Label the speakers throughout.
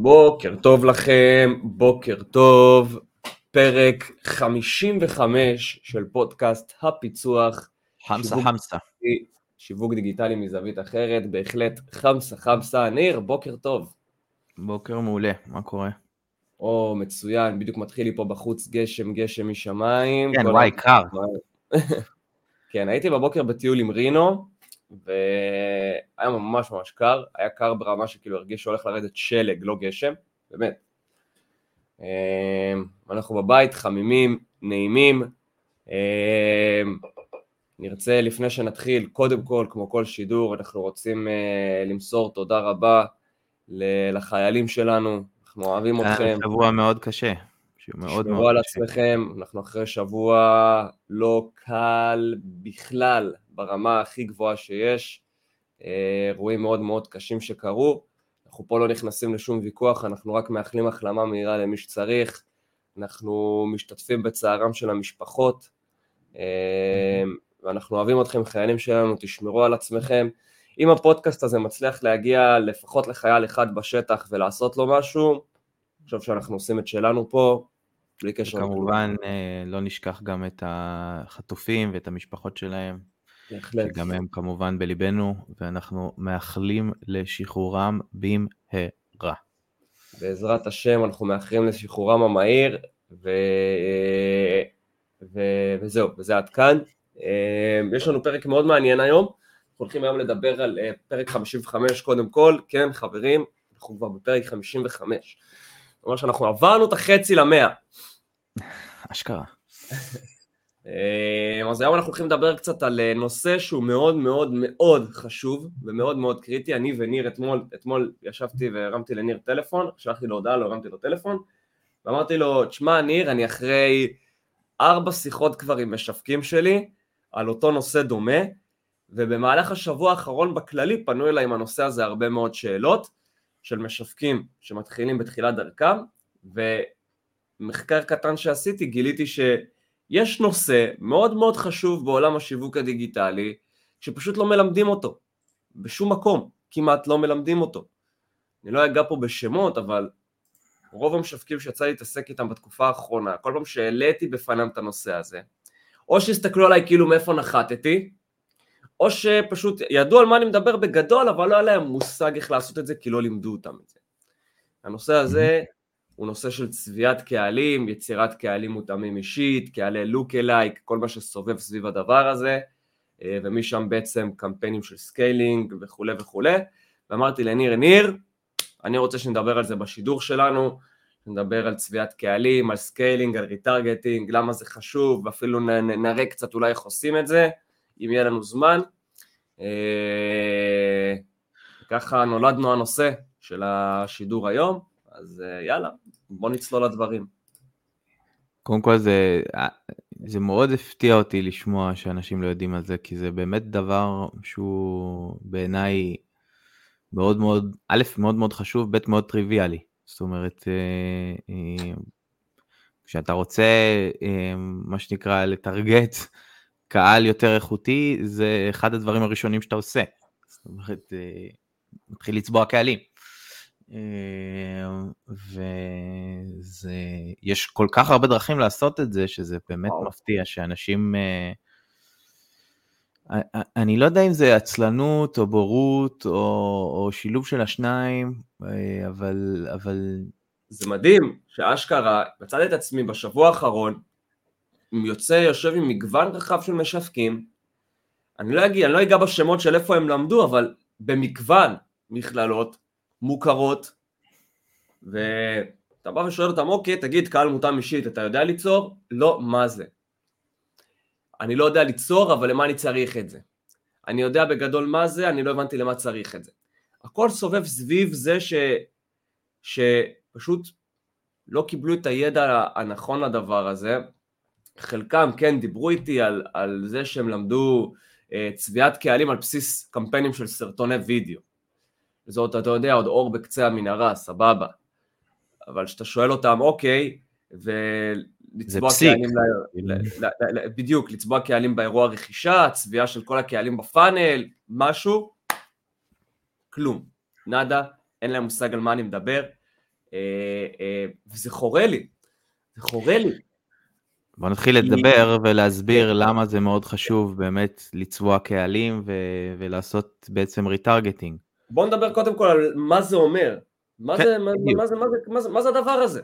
Speaker 1: בוקר טוב לכם, בוקר טוב, פרק 55 של פודקאסט הפיצוח.
Speaker 2: חמסה
Speaker 1: שיווק
Speaker 2: חמסה.
Speaker 1: דיגיטלי- שיווק דיגיטלי מזווית אחרת, בהחלט חמסה חמסה. ניר, בוקר טוב.
Speaker 2: בוקר מעולה, מה קורה?
Speaker 1: או, מצוין, בדיוק מתחיל לי פה בחוץ גשם, גשם משמיים.
Speaker 2: כן, וואי, קר.
Speaker 1: כן, הייתי בבוקר בטיול עם רינו, והיה ממש ממש קר, היה קר ברמה שכאילו הרגיש שהולך לרדת שלג, לא גשם, באמת. אמ, אנחנו בבית, חמימים, נעימים. אמ, נרצה לפני שנתחיל, קודם כל, כמו כל שידור, אנחנו רוצים אה, למסור תודה רבה לחיילים שלנו, אנחנו אוהבים
Speaker 2: היה
Speaker 1: אתכם.
Speaker 2: שבוע מאוד קשה. שהוא מאוד
Speaker 1: תשמרו
Speaker 2: מאוד
Speaker 1: על
Speaker 2: קשה.
Speaker 1: עצמכם, אנחנו אחרי שבוע לא קל בכלל, ברמה הכי גבוהה שיש, אה, אירועים מאוד מאוד קשים שקרו, אנחנו פה לא נכנסים לשום ויכוח, אנחנו רק מאחלים החלמה מהירה למי שצריך, אנחנו משתתפים בצערם של המשפחות, אה, ואנחנו אוהבים אתכם, חיילים שלנו, תשמרו על עצמכם. אם הפודקאסט הזה מצליח להגיע לפחות לחייל אחד בשטח ולעשות לו משהו, אני חושב שאנחנו עושים את שלנו פה, בלי קשר.
Speaker 2: כמובן, אה, לא נשכח גם את החטופים ואת המשפחות שלהם,
Speaker 1: בהחלט.
Speaker 2: שגם הם כמובן בליבנו, ואנחנו מאחלים לשחרורם במהרה.
Speaker 1: בעזרת השם אנחנו מאחרים לשחרורם המהיר, ו... ו... וזהו, וזה עד כאן. אה, יש לנו פרק מאוד מעניין היום, אנחנו הולכים היום לדבר על אה, פרק 55 קודם כל, כן חברים, אנחנו כבר בפרק 55. זאת אומרת שאנחנו עברנו את החצי למאה.
Speaker 2: אשכרה.
Speaker 1: אה, אז היום אנחנו הולכים לדבר קצת על אה, נושא שהוא מאוד מאוד מאוד חשוב ומאוד מאוד קריטי. אני וניר אתמול, אתמול ישבתי והרמתי לניר טלפון, שלחתי לו הודעה, לא הרמתי לו טלפון, ואמרתי לו, תשמע ניר, אני אחרי ארבע שיחות כבר עם משווקים שלי על אותו נושא דומה, ובמהלך השבוע האחרון בכללי פנו אליי עם הנושא הזה הרבה מאוד שאלות של משווקים שמתחילים בתחילת דרכם, ומחקר קטן שעשיתי גיליתי ש... יש נושא מאוד מאוד חשוב בעולם השיווק הדיגיטלי, שפשוט לא מלמדים אותו, בשום מקום, כמעט לא מלמדים אותו. אני לא אגע פה בשמות, אבל רוב המשווקים שיצא לי להתעסק איתם בתקופה האחרונה, כל פעם שהעליתי בפניהם את הנושא הזה, או שהסתכלו עליי כאילו מאיפה נחתתי, או שפשוט ידעו על מה אני מדבר בגדול, אבל לא היה להם מושג איך לעשות את זה, כי לא לימדו אותם את זה. הנושא הזה הוא נושא של צביעת קהלים, יצירת קהלים מותאמים אישית, קהלי lookalike, כל מה שסובב סביב הדבר הזה, אה, ומשם בעצם קמפיינים של scaling וכולי וכולי, ואמרתי לניר, ניר, אני רוצה שנדבר על זה בשידור שלנו, נדבר על צביעת קהלים, על scaling, על retargeting, למה זה חשוב, ואפילו נראה קצת אולי איך עושים את זה, אם יהיה לנו זמן. אה, ככה נולדנו הנושא של השידור היום, אז אה, יאללה, בוא נצלול לדברים.
Speaker 2: קודם כל זה, זה מאוד הפתיע אותי לשמוע שאנשים לא יודעים על זה, כי זה באמת דבר שהוא בעיניי מאוד מאוד, א', מאוד מאוד חשוב, ב', מאוד טריוויאלי. זאת אומרת, אה, אה, כשאתה רוצה, אה, מה שנקרא, לטרגט קהל יותר איכותי, זה אחד הדברים הראשונים שאתה עושה. זאת אומרת, אה, מתחיל לצבוע קהלים. אה, ויש כל כך הרבה דרכים לעשות את זה, שזה באמת
Speaker 1: וואו.
Speaker 2: מפתיע שאנשים... אה, אני לא יודע אם זה עצלנות או בורות או, או שילוב של השניים, אבל, אבל
Speaker 1: זה מדהים שאשכרה מצאתי את עצמי בשבוע האחרון, יוצא, יושב עם מגוון רחב של משווקים, אני לא אגיע, אני לא אגע בשמות של איפה הם למדו, אבל במגוון מכללות מוכרות, ואתה בא ושואל אותם, אוקיי, תגיד, קהל מותאם אישית, אתה יודע ליצור? לא, מה זה? אני לא יודע ליצור, אבל למה אני צריך את זה? אני יודע בגדול מה זה, אני לא הבנתי למה צריך את זה. הכל סובב סביב זה ש... שפשוט לא קיבלו את הידע הנכון לדבר הזה. חלקם כן דיברו איתי על, על זה שהם למדו אה, צביעת קהלים על בסיס קמפיינים של סרטוני וידאו. זאת, אתה יודע, עוד אור בקצה המנהרה, סבבה. אבל כשאתה שואל אותם, אוקיי, ולצבוע. קהלים, ל... ל... ל... ל... ל... בדיוק, לצבוע קהלים באירוע רכישה, צביעה של כל הקהלים בפאנל, משהו, כלום, נאדה, אין להם מושג על מה אני מדבר, אה, אה, וזה חורה לי, זה חורה לי.
Speaker 2: בוא נתחיל לדבר ולהסביר למה זה מאוד חשוב באמת לצבוע קהלים ו- ולעשות בעצם ריטרגטינג.
Speaker 1: בוא נדבר קודם כל על מה זה אומר. מה, כן, זה, מה, מה, זה, מה, זה, מה, זה, מה זה הדבר הזה?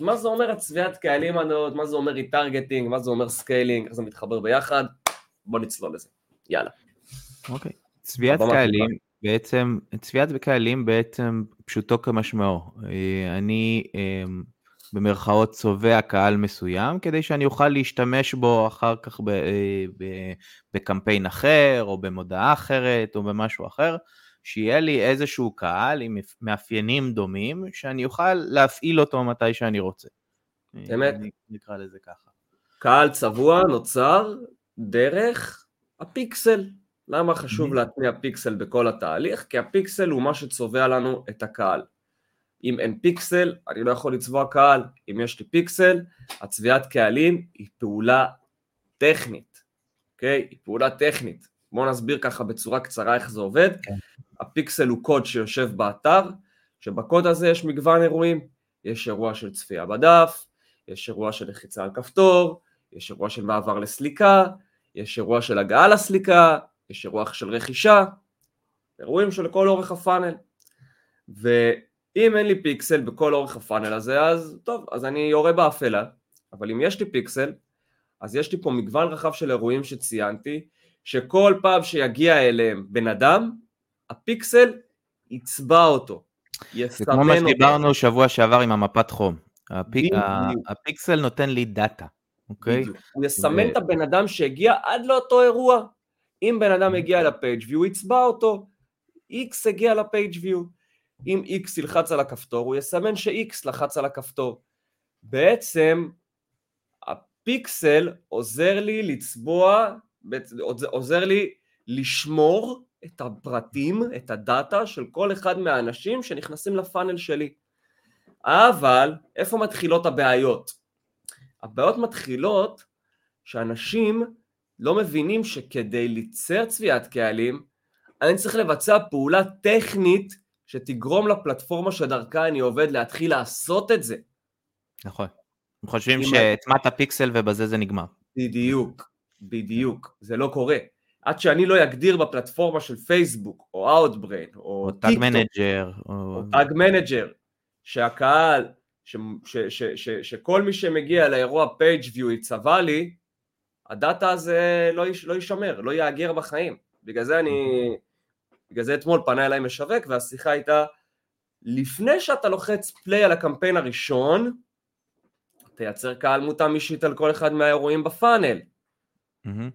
Speaker 1: מה זה אומר הצביעת קהלים הזאת, מה זה אומר retargeting, מה זה אומר scaling, איך זה מתחבר ביחד? בוא נצלול לזה. יאללה.
Speaker 2: אוקיי. צביעת קהלים בעצם, צביעת קהלים בעצם פשוטו כמשמעו. אה, אני אמ, במרכאות צובע קהל מסוים, כדי שאני אוכל להשתמש בו אחר כך ב, אה, ב, בקמפיין אחר, או במודעה אחרת, או במשהו אחר, שיהיה לי איזשהו קהל עם מאפיינים דומים, שאני אוכל להפעיל אותו מתי שאני רוצה.
Speaker 1: אמת.
Speaker 2: נקרא לזה ככה.
Speaker 1: קהל צבוע נוצר דרך הפיקסל. למה חשוב להטמיע פיקסל בכל התהליך? כי הפיקסל הוא מה שצובע לנו את הקהל. אם אין פיקסל, אני לא יכול לצבוע קהל. אם יש לי פיקסל, הצביעת קהלים היא פעולה טכנית, אוקיי? היא פעולה טכנית. בואו נסביר ככה בצורה קצרה איך זה עובד. כן. הפיקסל הוא קוד שיושב באתר, שבקוד הזה יש מגוון אירועים. יש אירוע של צפייה בדף, יש אירוע של לחיצה על כפתור, יש אירוע של מעבר לסליקה, יש אירוע של הגעה לסליקה, יש אירוע של רכישה, אירועים של כל אורך הפאנל. ואם אין לי פיקסל בכל אורך הפאנל הזה, אז טוב, אז אני יורה באפלה, אבל אם יש לי פיקסל, אז יש לי פה מגוון רחב של אירועים שציינתי, שכל פעם שיגיע אליהם בן אדם, הפיקסל יצבע אותו,
Speaker 2: זה כמו מה שדיברנו שבוע שעבר עם המפת חום. הפיק, הפיקסל נותן לי דאטה, אוקיי?
Speaker 1: הוא יסמן ו... את הבן אדם שהגיע עד לאותו אירוע. אם בן אדם הגיע ל page view, הוא יצבע אותו. X הגיע ל page view. אם X ילחץ על הכפתור, הוא יסמן ש-X לחץ על הכפתור. בעצם הפיקסל עוזר לי לצבוע, עוזר לי לשמור את הפרטים, את הדאטה של כל אחד מהאנשים שנכנסים ל funnel שלי. אבל איפה מתחילות הבעיות? הבעיות מתחילות שאנשים לא מבינים שכדי ליצר צביעת קהלים, אני צריך לבצע פעולה טכנית שתגרום לפלטפורמה שדרכה אני עובד להתחיל לעשות את זה.
Speaker 2: נכון. הם חושבים שהטמעת פיקסל ובזה זה נגמר.
Speaker 1: בדיוק, בדיוק. זה לא קורה. עד שאני לא אגדיר בפלטפורמה של פייסבוק, או Outbrain, או
Speaker 2: טאג manager,
Speaker 1: או tag manager, שהקהל, ש, ש, ש, ש, שכל מי שמגיע לאירוע page view יצבע לי, הדאטה הזה לא, יש, לא יישמר, לא יאגר בחיים. בגלל זה אני, בגלל זה אתמול פנה אליי משווק והשיחה הייתה, לפני שאתה לוחץ play על הקמפיין הראשון, תייצר קהל מותאם אישית על כל אחד מהאירועים ב funnel. Mm-hmm.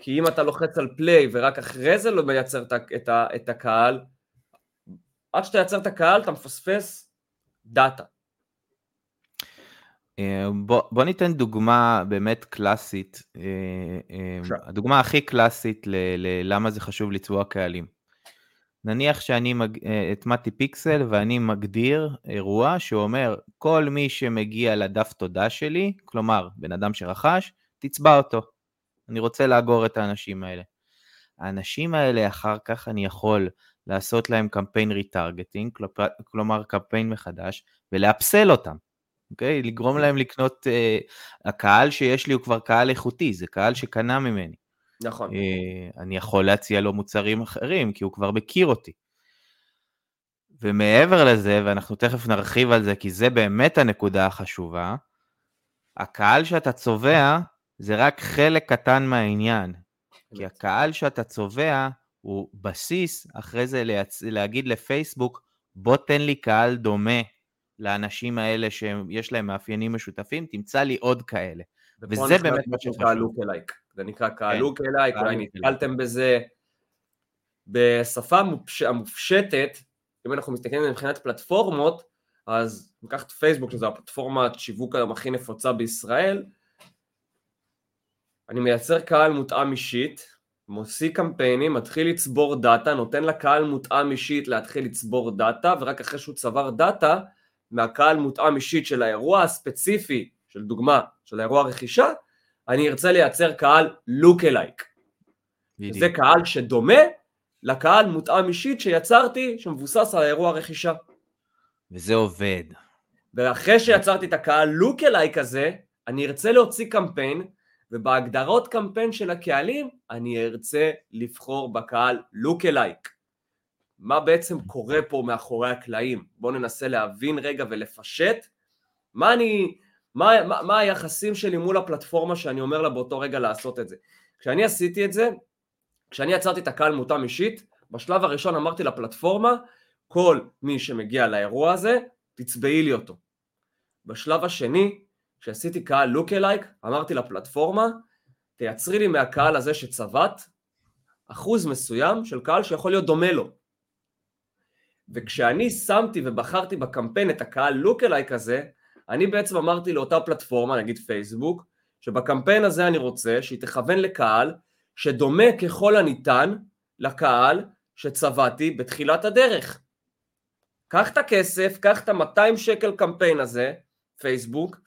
Speaker 1: כי אם אתה לוחץ על פליי ורק אחרי זה לא מייצר את, ה, את הקהל, עד שאתה יצר את הקהל אתה מפספס דאטה.
Speaker 2: אה, בוא, בוא ניתן דוגמה באמת קלאסית, אה, אה, הדוגמה הכי קלאסית ללמה זה חשוב לצבוע קהלים. נניח שאני הטמעתי פיקסל ואני מגדיר אירוע שאומר כל מי שמגיע לדף תודה שלי, כלומר בן אדם שרכש, תצבע אותו. אני רוצה לאגור את האנשים האלה. האנשים האלה אחר כך אני יכול לעשות להם קמפיין retargeting, כלומר קמפיין מחדש, ולאפסל אותם, אוקיי? לגרום להם לקנות, uh, הקהל שיש לי הוא כבר קהל איכותי, זה קהל שקנה ממני.
Speaker 1: נכון.
Speaker 2: Uh, אני יכול להציע לו מוצרים אחרים, כי הוא כבר מכיר אותי. ומעבר לזה, ואנחנו תכף נרחיב על זה, כי זה באמת הנקודה החשובה, הקהל שאתה צובע זה רק חלק קטן מהעניין. כי הקהל שאתה צובע הוא בסיס אחרי זה להצ... להגיד לפייסבוק, בוא תן לי קהל דומה לאנשים האלה שיש להם מאפיינים משותפים, תמצא לי עוד כאלה.
Speaker 1: וזה באמת מה שחשוב. זה נקרא קהל לוק אלייק, אולי נתקלתם בזה. בשפה המופשטת, אם אנחנו מסתכלים מבחינת פלטפורמות, אז ניקח את פייסבוק, שזו הפלטפורמת שיווק היום הכי נפוצה בישראל, אני מייצר קהל מותאם אישית, מוציא קמפיינים, מתחיל לצבור דאטה, נותן לקהל מותאם אישית להתחיל לצבור דאטה, ורק אחרי שהוא צבר דאטה, מהקהל מותאם אישית של האירוע הספציפי, של דוגמה, של האירוע הרכישה, אני ארצה לייצר קהל lookalike. זה קהל שדומה לקהל מותאם אישית שיצרתי, שמבוסס על האירוע הרכישה.
Speaker 2: וזה עובד.
Speaker 1: ואחרי שיצרתי את הקהל לוק אלייק הזה, אני ארצה להוציא קמפיין, ובהגדרות קמפיין של הקהלים, אני ארצה לבחור בקהל לוק אלייק. מה בעצם קורה פה מאחורי הקלעים? בואו ננסה להבין רגע ולפשט מה אני, מה, מה, מה היחסים שלי מול הפלטפורמה שאני אומר לה באותו רגע לעשות את זה. כשאני עשיתי את זה, כשאני יצרתי את הקהל מותאם אישית, בשלב הראשון אמרתי לפלטפורמה, כל מי שמגיע לאירוע הזה, תצבעי לי אותו. בשלב השני, כשעשיתי קהל לוק אלייק, אמרתי לפלטפורמה, תייצרי לי מהקהל הזה שצבעת, אחוז מסוים של קהל שיכול להיות דומה לו. וכשאני שמתי ובחרתי בקמפיין את הקהל לוק אלייק הזה, אני בעצם אמרתי לאותה פלטפורמה, נגיד פייסבוק, שבקמפיין הזה אני רוצה שהיא תכוון לקהל שדומה ככל הניתן לקהל שצבעתי בתחילת הדרך. קח את הכסף, קח את ה-200 שקל קמפיין הזה, פייסבוק,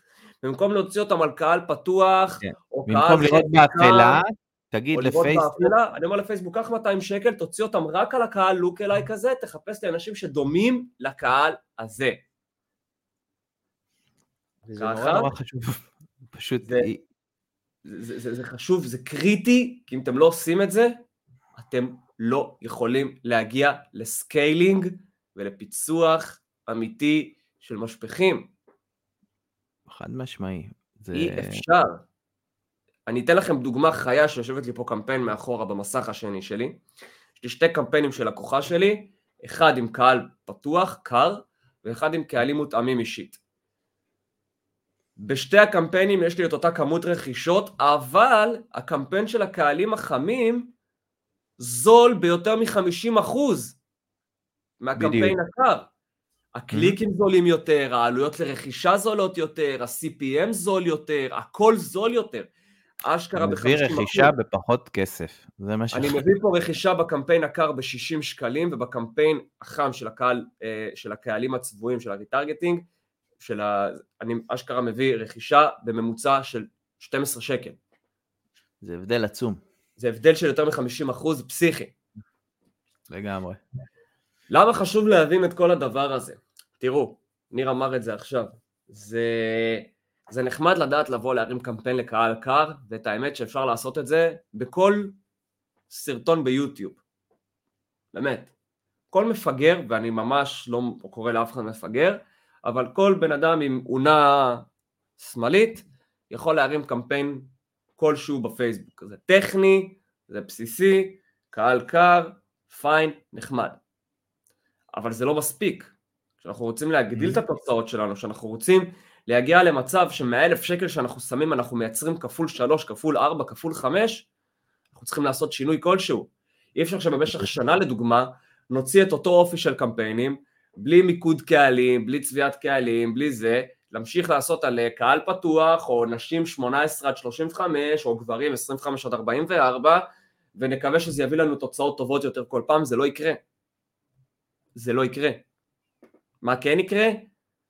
Speaker 1: במקום להוציא אותם על קהל פתוח,
Speaker 2: כן.
Speaker 1: או קהל...
Speaker 2: במקום לראות באפלה, תגיד לפייסבוק,
Speaker 1: באפלה, אני אומר לפייסבוק, קח 200 שקל, תוציא אותם רק על הקהל לוק אליי כזה, תחפש לי אנשים שדומים לקהל הזה.
Speaker 2: זה נורא. נורא חשוב, פשוט,
Speaker 1: זה- זה, זה, זה חשוב, זה קריטי, כי אם אתם לא עושים את זה, אתם לא יכולים להגיע ל scaling ולפיצוח אמיתי של משפכים.
Speaker 2: חד משמעי, זה,
Speaker 1: אי אפשר. אני אתן לכם דוגמה חיה שיושבת לי פה קמפיין מאחורה במסך השני שלי. יש לי שתי קמפיינים של לקוחה שלי, אחד עם קהל פתוח, קר, ואחד עם קהלים מותאמים אישית. בשתי הקמפיינים יש לי את אותה כמות רכישות, אבל הקמפיין של הקהלים החמים זול ביותר מ-50% מהקמפיין הקר. הקליקים זולים יותר, העלויות לרכישה זולות יותר, ה-CPM זול יותר, הכל זול יותר. אשכרה ב-50%.
Speaker 2: מביא רכישה בפחות כסף, זה מה ש...
Speaker 1: אני מביא פה רכישה בקמפיין הקר ב-60 שקלים, ובקמפיין החם של הקהל, אה, של הקהלים הצבועים, של הריטרגטינג, של ה... אני אשכרה מביא רכישה בממוצע של 12 שקל.
Speaker 2: זה הבדל עצום,
Speaker 1: זה הבדל של יותר מ-50% פסיכי.
Speaker 2: לגמרי.
Speaker 1: למה חשוב להבין את כל הדבר הזה? תראו, ניר אמר את זה עכשיו. זה, זה נחמד לדעת לבוא להרים קמפיין לקהל קר, ואת האמת שאפשר לעשות את זה בכל סרטון ביוטיוב. באמת. כל מפגר, ואני ממש לא קורא לאף אחד מפגר, אבל כל בן אדם עם אונה שמאלית יכול להרים קמפיין כלשהו בפייסבוק. זה טכני, זה בסיסי, קהל קר, פיין, נחמד. אבל זה לא מספיק. כשאנחנו רוצים להגדיל את התוצאות שלנו, כשאנחנו רוצים להגיע למצב שמהאלף שקל שאנחנו שמים אנחנו מייצרים כפול שלוש, כפול ארבע, כפול חמש, אנחנו צריכים לעשות שינוי כלשהו. אי אפשר שבמשך שנה לדוגמה נוציא את אותו אופי של קמפיינים, בלי מיקוד קהלים, בלי צביעת קהלים, בלי זה, להמשיך לעשות על אה, קהל פתוח, או נשים 18 עד 35, או גברים 25 עד 44, ונקווה שזה יביא לנו תוצאות טובות יותר כל פעם, זה לא יקרה. זה לא יקרה. מה כן יקרה?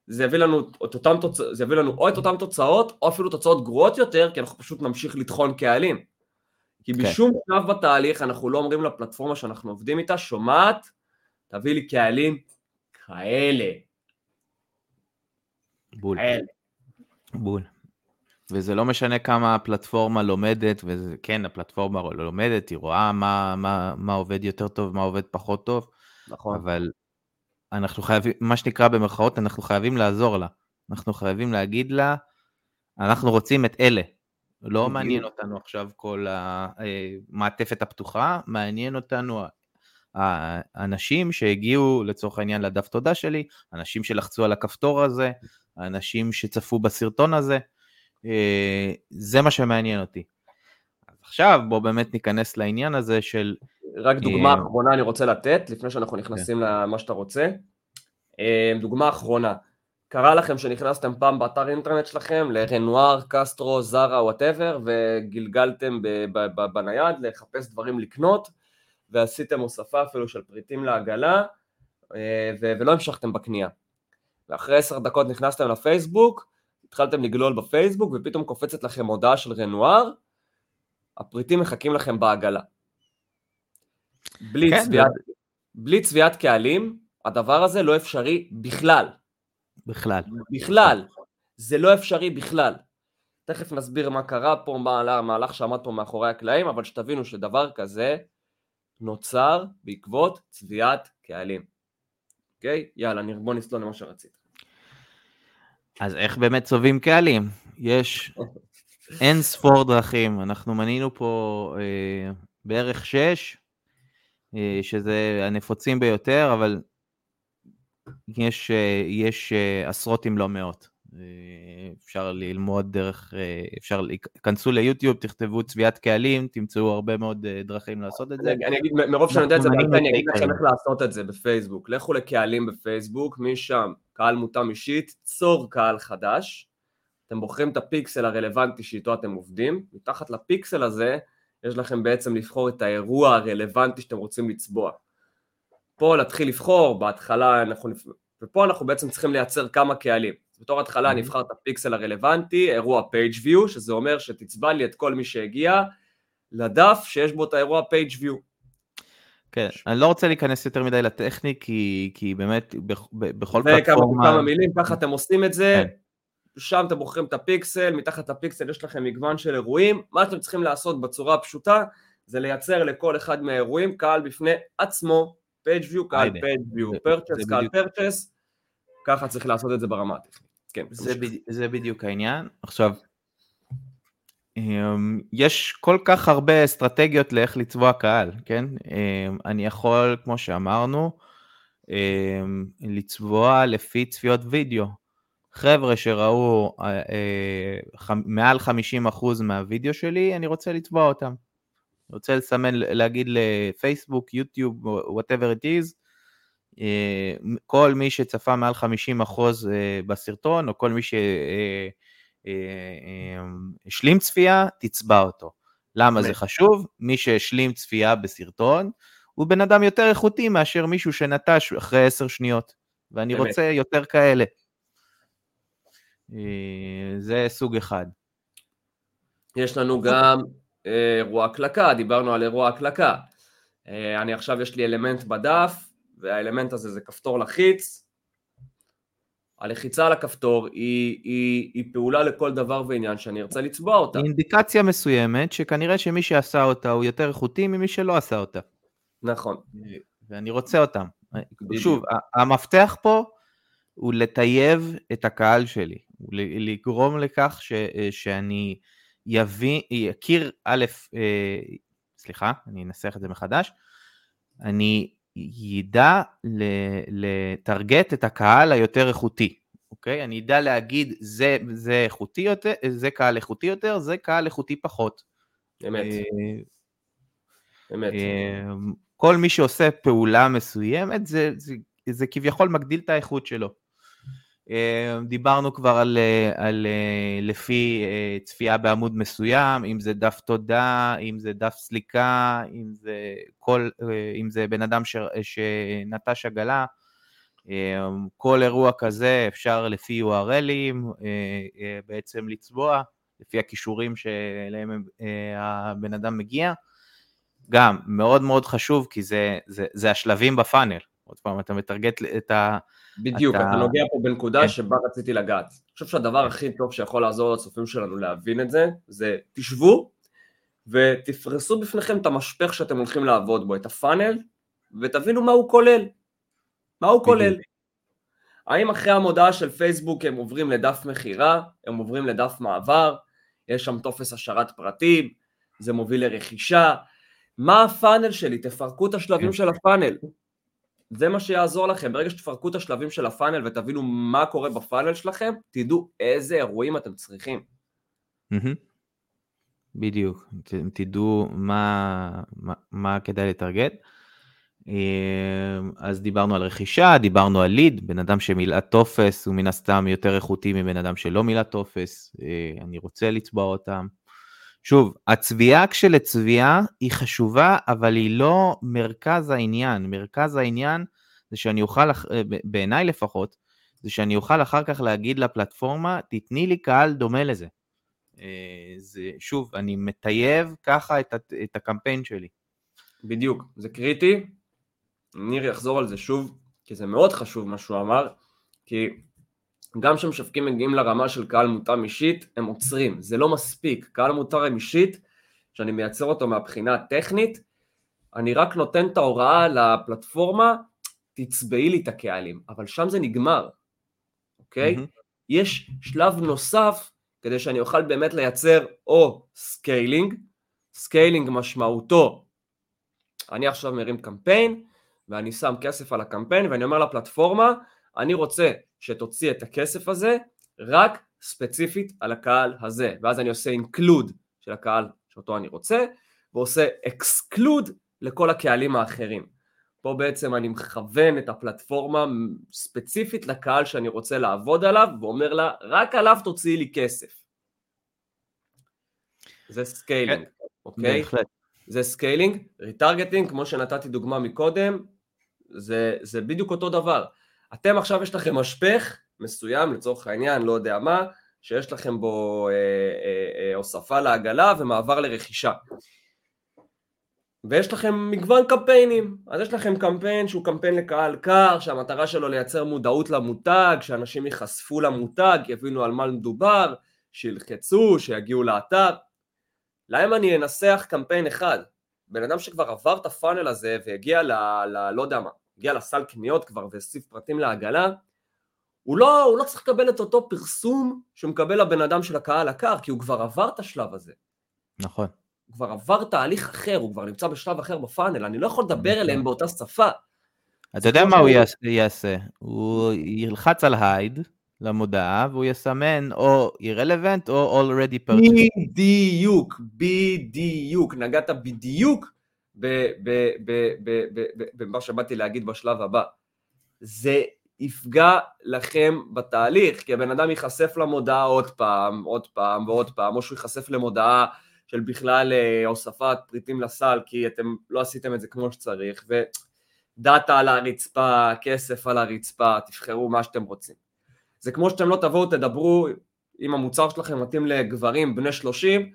Speaker 1: זה יביא לנו את אותם תוצאות, זה יביא לנו או את אותן תוצאות, או אפילו תוצאות גרועות יותר, כי אנחנו פשוט נמשיך לטחון קהלים. כי
Speaker 2: כן.
Speaker 1: בשום שלב בתהליך אנחנו לא אומרים לפלטפורמה שאנחנו עובדים איתה, שומעת, תביא לי קהלים כאלה,
Speaker 2: בול,
Speaker 1: כאלה.
Speaker 2: בול. וזה לא משנה כמה הפלטפורמה לומדת, וזה כן, הפלטפורמה לומדת, היא רואה מה, מה, מה עובד יותר טוב, מה עובד פחות טוב,
Speaker 1: נכון.
Speaker 2: אבל אנחנו חייבים, מה שנקרא במרכאות, אנחנו חייבים לעזור לה. אנחנו חייבים להגיד לה, אנחנו רוצים את אלה. לא. מעניין אותנו עכשיו כל המעטפת הפתוחה, מעניין אותנו האנשים שהגיעו לצורך העניין לדף תודה שלי, אנשים שלחצו על הכפתור הזה, האנשים שצפו בסרטון הזה, אה, זה מה שמעניין אותי. אז עכשיו בואו באמת ניכנס לעניין הזה של,
Speaker 1: רק דוגמה
Speaker 2: אה,
Speaker 1: אחרונה אני רוצה לתת, לפני שאנחנו נכנסים למה שאתה רוצה. אה, דוגמה אחרונה, קרה לכם שנכנסתם פעם באתר אינטרנט שלכם לרנואר, קסטרו, זרה, whatever, וגלגלתם בנייד לחפש דברים לקנות, ועשיתם הוספה אפילו של פריטים לעגלה, אה, ולא המשכתם בקנייה. ואחרי עשר דקות נכנסתם לפייסבוק, התחלתם לגלול בפייסבוק, ופתאום קופצת לכם הודעה של רנואר, הפריטים מחכים לכם בעגלה. בלי
Speaker 2: כן,
Speaker 1: צביעת, בלי צביעת קהלים, הדבר הזה לא אפשרי בכלל.
Speaker 2: בכלל.
Speaker 1: בכלל. זה לא אפשרי בכלל. תכף נסביר מה קרה פה, מה המהלך שעמד פה מאחורי הקלעים, אבל שתבינו שדבר כזה נוצר בעקבות צביעת קהלים. אוקיי? יאללה, בוא נסלול למה שרצית.
Speaker 2: אז איך באמת צובעים קהלים? יש אין ספור דרכים, אנחנו מנינו פה אה, בערך שש, אה, שזה הנפוצים ביותר, אבל יש, אה, יש אה, עשרות אם לא מאות. אפשר ללמוד דרך, אפשר, כנסו ליוטיוב, תכתבו צביעת קהלים, תמצאו הרבה מאוד דרכים לעשות את זה.
Speaker 1: אני אגיד, מרוב שאני יודע את זה, אני אגיד לכם איך לעשות את זה בפייסבוק. לכו לקהלים בפייסבוק, משם קהל מותאם אישית, צור קהל חדש, אתם בוחרים את הפיקסל הרלוונטי שאיתו אתם עובדים, מתחת לפיקסל הזה יש לכם בעצם לבחור את האירוע הרלוונטי שאתם רוצים לצבוע. פה להתחיל לבחור, בהתחלה אנחנו, ופה אנחנו בעצם צריכים לייצר כמה קהלים. בתור התחלה אני אבחר את הפיקסל הרלוונטי, אירוע page view, שזה אומר שתצבע לי את כל מי שהגיע לדף שיש בו את האירוע page view.
Speaker 2: כן, אני לא רוצה להיכנס יותר מדי לטכני, כי, כי באמת בכל פלטפורמה...
Speaker 1: וכמה מילים, ככה אתם עושים את זה, כן. שם אתם בוחרים את הפיקסל, מתחת לפיקסל יש לכם מגוון של אירועים, מה שאתם צריכים לעשות בצורה הפשוטה? זה לייצר לכל אחד מהאירועים קהל בפני עצמו, page view, קהל page view, purchase, קהל purchase, ככה צריך לעשות את זה ברמה הטכנית. כן,
Speaker 2: זה, ב, זה בדיוק העניין. עכשיו, אמ, יש כל כך הרבה אסטרטגיות לאיך לצבוע קהל, כן? אמ, אני יכול, כמו שאמרנו, אמ, לצבוע לפי צפיות וידאו. חבר'ה שראו אה, אה, מעל 50% מהווידאו שלי, אני רוצה לצבוע אותם. אני רוצה לסמן, להגיד לפייסבוק, יוטיוב, whatever it is, כל מי שצפה מעל 50% בסרטון, או כל מי שהשלים צפייה, תצבע אותו. למה זה חשוב? מי שהשלים צפייה בסרטון, הוא בן אדם יותר איכותי מאשר מישהו שנטש אחרי 10 שניות, ואני רוצה יותר כאלה. אה, זה סוג אחד.
Speaker 1: יש לנו גם אה, אירוע הקלקה, דיברנו על אירוע הקלקה. אה, אני עכשיו יש לי אלמנט בדף, והאלמנט הזה זה כפתור לחיץ. הלחיצה על הכפתור היא, היא, היא פעולה לכל דבר ועניין שאני ארצה לצבוע אותה.
Speaker 2: אינדיקציה מסוימת שכנראה שמי שעשה אותה הוא יותר איכותי ממי שלא עשה אותה.
Speaker 1: נכון.
Speaker 2: ואני רוצה אותם. שוב, המפתח פה הוא לטייב את הקהל שלי. לגרום לכך ש, שאני יבין, יכיר, א', אה, סליחה, אני אנסח את זה מחדש, אני ידע לטרגט את הקהל היותר איכותי, אוקיי? אני אדע להגיד זה, זה איכותי יותר, זה קהל איכותי יותר, זה קהל איכותי פחות.
Speaker 1: אמת. אה, אמת.
Speaker 2: כל מי שעושה פעולה מסוימת, זה, זה, זה כביכול מגדיל את האיכות שלו. אה, דיברנו כבר על, אה, על אה, לפי צפייה בעמוד מסוים, אם זה דף תודה, אם זה דף סליקה, אם זה, כל, אם זה בן אדם ש, שנטש עגלה, כל אירוע כזה אפשר לפי URLים בעצם לצבוע, לפי הכישורים שאליהם הבן אדם מגיע. גם מאוד מאוד חשוב, כי זה, זה, זה השלבים בפאנל. עוד פעם, אתה מטרגט את ה...
Speaker 1: בדיוק, אתה, אתה נוגע פה בנקודה כן. שבה רציתי לגעת. אני חושב שהדבר הכי טוב שיכול לעזור לצופים שלנו להבין את זה, זה תשבו ותפרסו בפניכם את המשפך שאתם הולכים לעבוד בו, את הפאנל, ותבינו מה הוא כולל. מה הוא כולל. האם אחרי המודעה של פייסבוק הם עוברים לדף מכירה, הם עוברים לדף מעבר, יש שם טופס השארת פרטים, זה מוביל לרכישה, מה הפאנל שלי? תפרקו את השלבים כן. של הפאנל. זה מה שיעזור לכם, ברגע שתפרקו את השלבים של הפאנל ותבינו מה קורה בפאנל שלכם, תדעו איזה אירועים אתם צריכים.
Speaker 2: בדיוק, תדעו מה, מה, מה כדאי לטרגט. אמ, אז דיברנו על רכישה, דיברנו על ליד, בן אדם שמילא טופס הוא מן הסתם יותר איכותי מבן אדם שלא מילא טופס, אה, אני רוצה לצבוע אותם. שוב, הצביעה כשלצביעה היא חשובה, אבל היא לא מרכז העניין. מרכז העניין זה שאני אוכל, אה, בעיניי לפחות, זה שאני אוכל אחר כך להגיד לפלטפורמה, תתני לי קהל דומה לזה. אה, זה, שוב, אני מטייב ככה את, את הקמפיין שלי.
Speaker 1: בדיוק, זה קריטי. ניר יחזור על זה שוב, כי זה מאוד חשוב מה שהוא אמר, כי גם כשמשווקים מגיעים לרמה של קהל מותאם אישית, הם עוצרים, זה לא מספיק. קהל מותאם אישית, שאני מייצר אותו מהבחינה הטכנית, אני רק נותן את ההוראה לפלטפורמה, תצבעי לי את הקהלים, אבל שם זה נגמר, אוקיי? Mm-hmm. יש שלב נוסף כדי שאני אוכל באמת לייצר או scaling, scaling משמעותו, אני עכשיו מרים קמפיין, ואני שם כסף על הקמפיין, ואני אומר לפלטפורמה, אני רוצה שתוציא את הכסף הזה רק ספציפית על הקהל הזה, ואז אני עושה include של הקהל שאותו אני רוצה, ועושה exclude לכל הקהלים האחרים. פה בעצם אני מכוון את הפלטפורמה ספציפית לקהל שאני רוצה לעבוד עליו, ואומר לה, רק עליו תוציאי לי כסף. זה scaling. אוקיי? זה scaling, retargeting, כמו שנתתי דוגמה מקודם, זה, זה בדיוק אותו דבר. אתם עכשיו יש לכם משפך מסוים, לצורך העניין, לא יודע מה, שיש לכם בו אה, אה, אה, הוספה לעגלה ומעבר לרכישה. ויש לכם מגוון קמפיינים, אז יש לכם קמפיין שהוא קמפיין לקהל קר, שהמטרה שלו לייצר מודעות למותג, שאנשים ייחשפו למותג, יבינו על מה מדובר, שילחצו, שיגיעו לאתר. להם אני אנסח קמפיין אחד? בן אדם שכבר עבר את הפאנל הזה והגיע ל... ל לא יודע מה, הגיע לסל קניות כבר והוסיף פרטים לעגלה, הוא לא, הוא לא צריך לקבל את אותו פרסום שמקבל הבן אדם של הקהל הקר, כי הוא כבר עבר את השלב הזה.
Speaker 2: נכון.
Speaker 1: הוא כבר עבר תהליך אחר, הוא כבר נמצא בשלב אחר בפאנל, אני לא יכול לדבר נכון. אליהם באותה שפה.
Speaker 2: אתה יודע מה הוא יעשה? הוא ילחץ על הייד למודעה והוא יסמן או irrelevant או already
Speaker 1: purchased. בדיוק, בדיוק, נגעת בדיוק במה שבאתי להגיד בשלב הבא. זה יפגע לכם בתהליך, כי הבן אדם ייחשף למודעה עוד פעם, עוד פעם ועוד פעם, או שהוא ייחשף למודעה של בכלל אה, הוספת פריטים לסל, כי אתם לא עשיתם את זה כמו שצריך, ודאטה על הרצפה, כסף על הרצפה, תבחרו מה שאתם רוצים. זה כמו שאתם לא תבואו, תדברו, אם המוצר שלכם מתאים לגברים בני 30,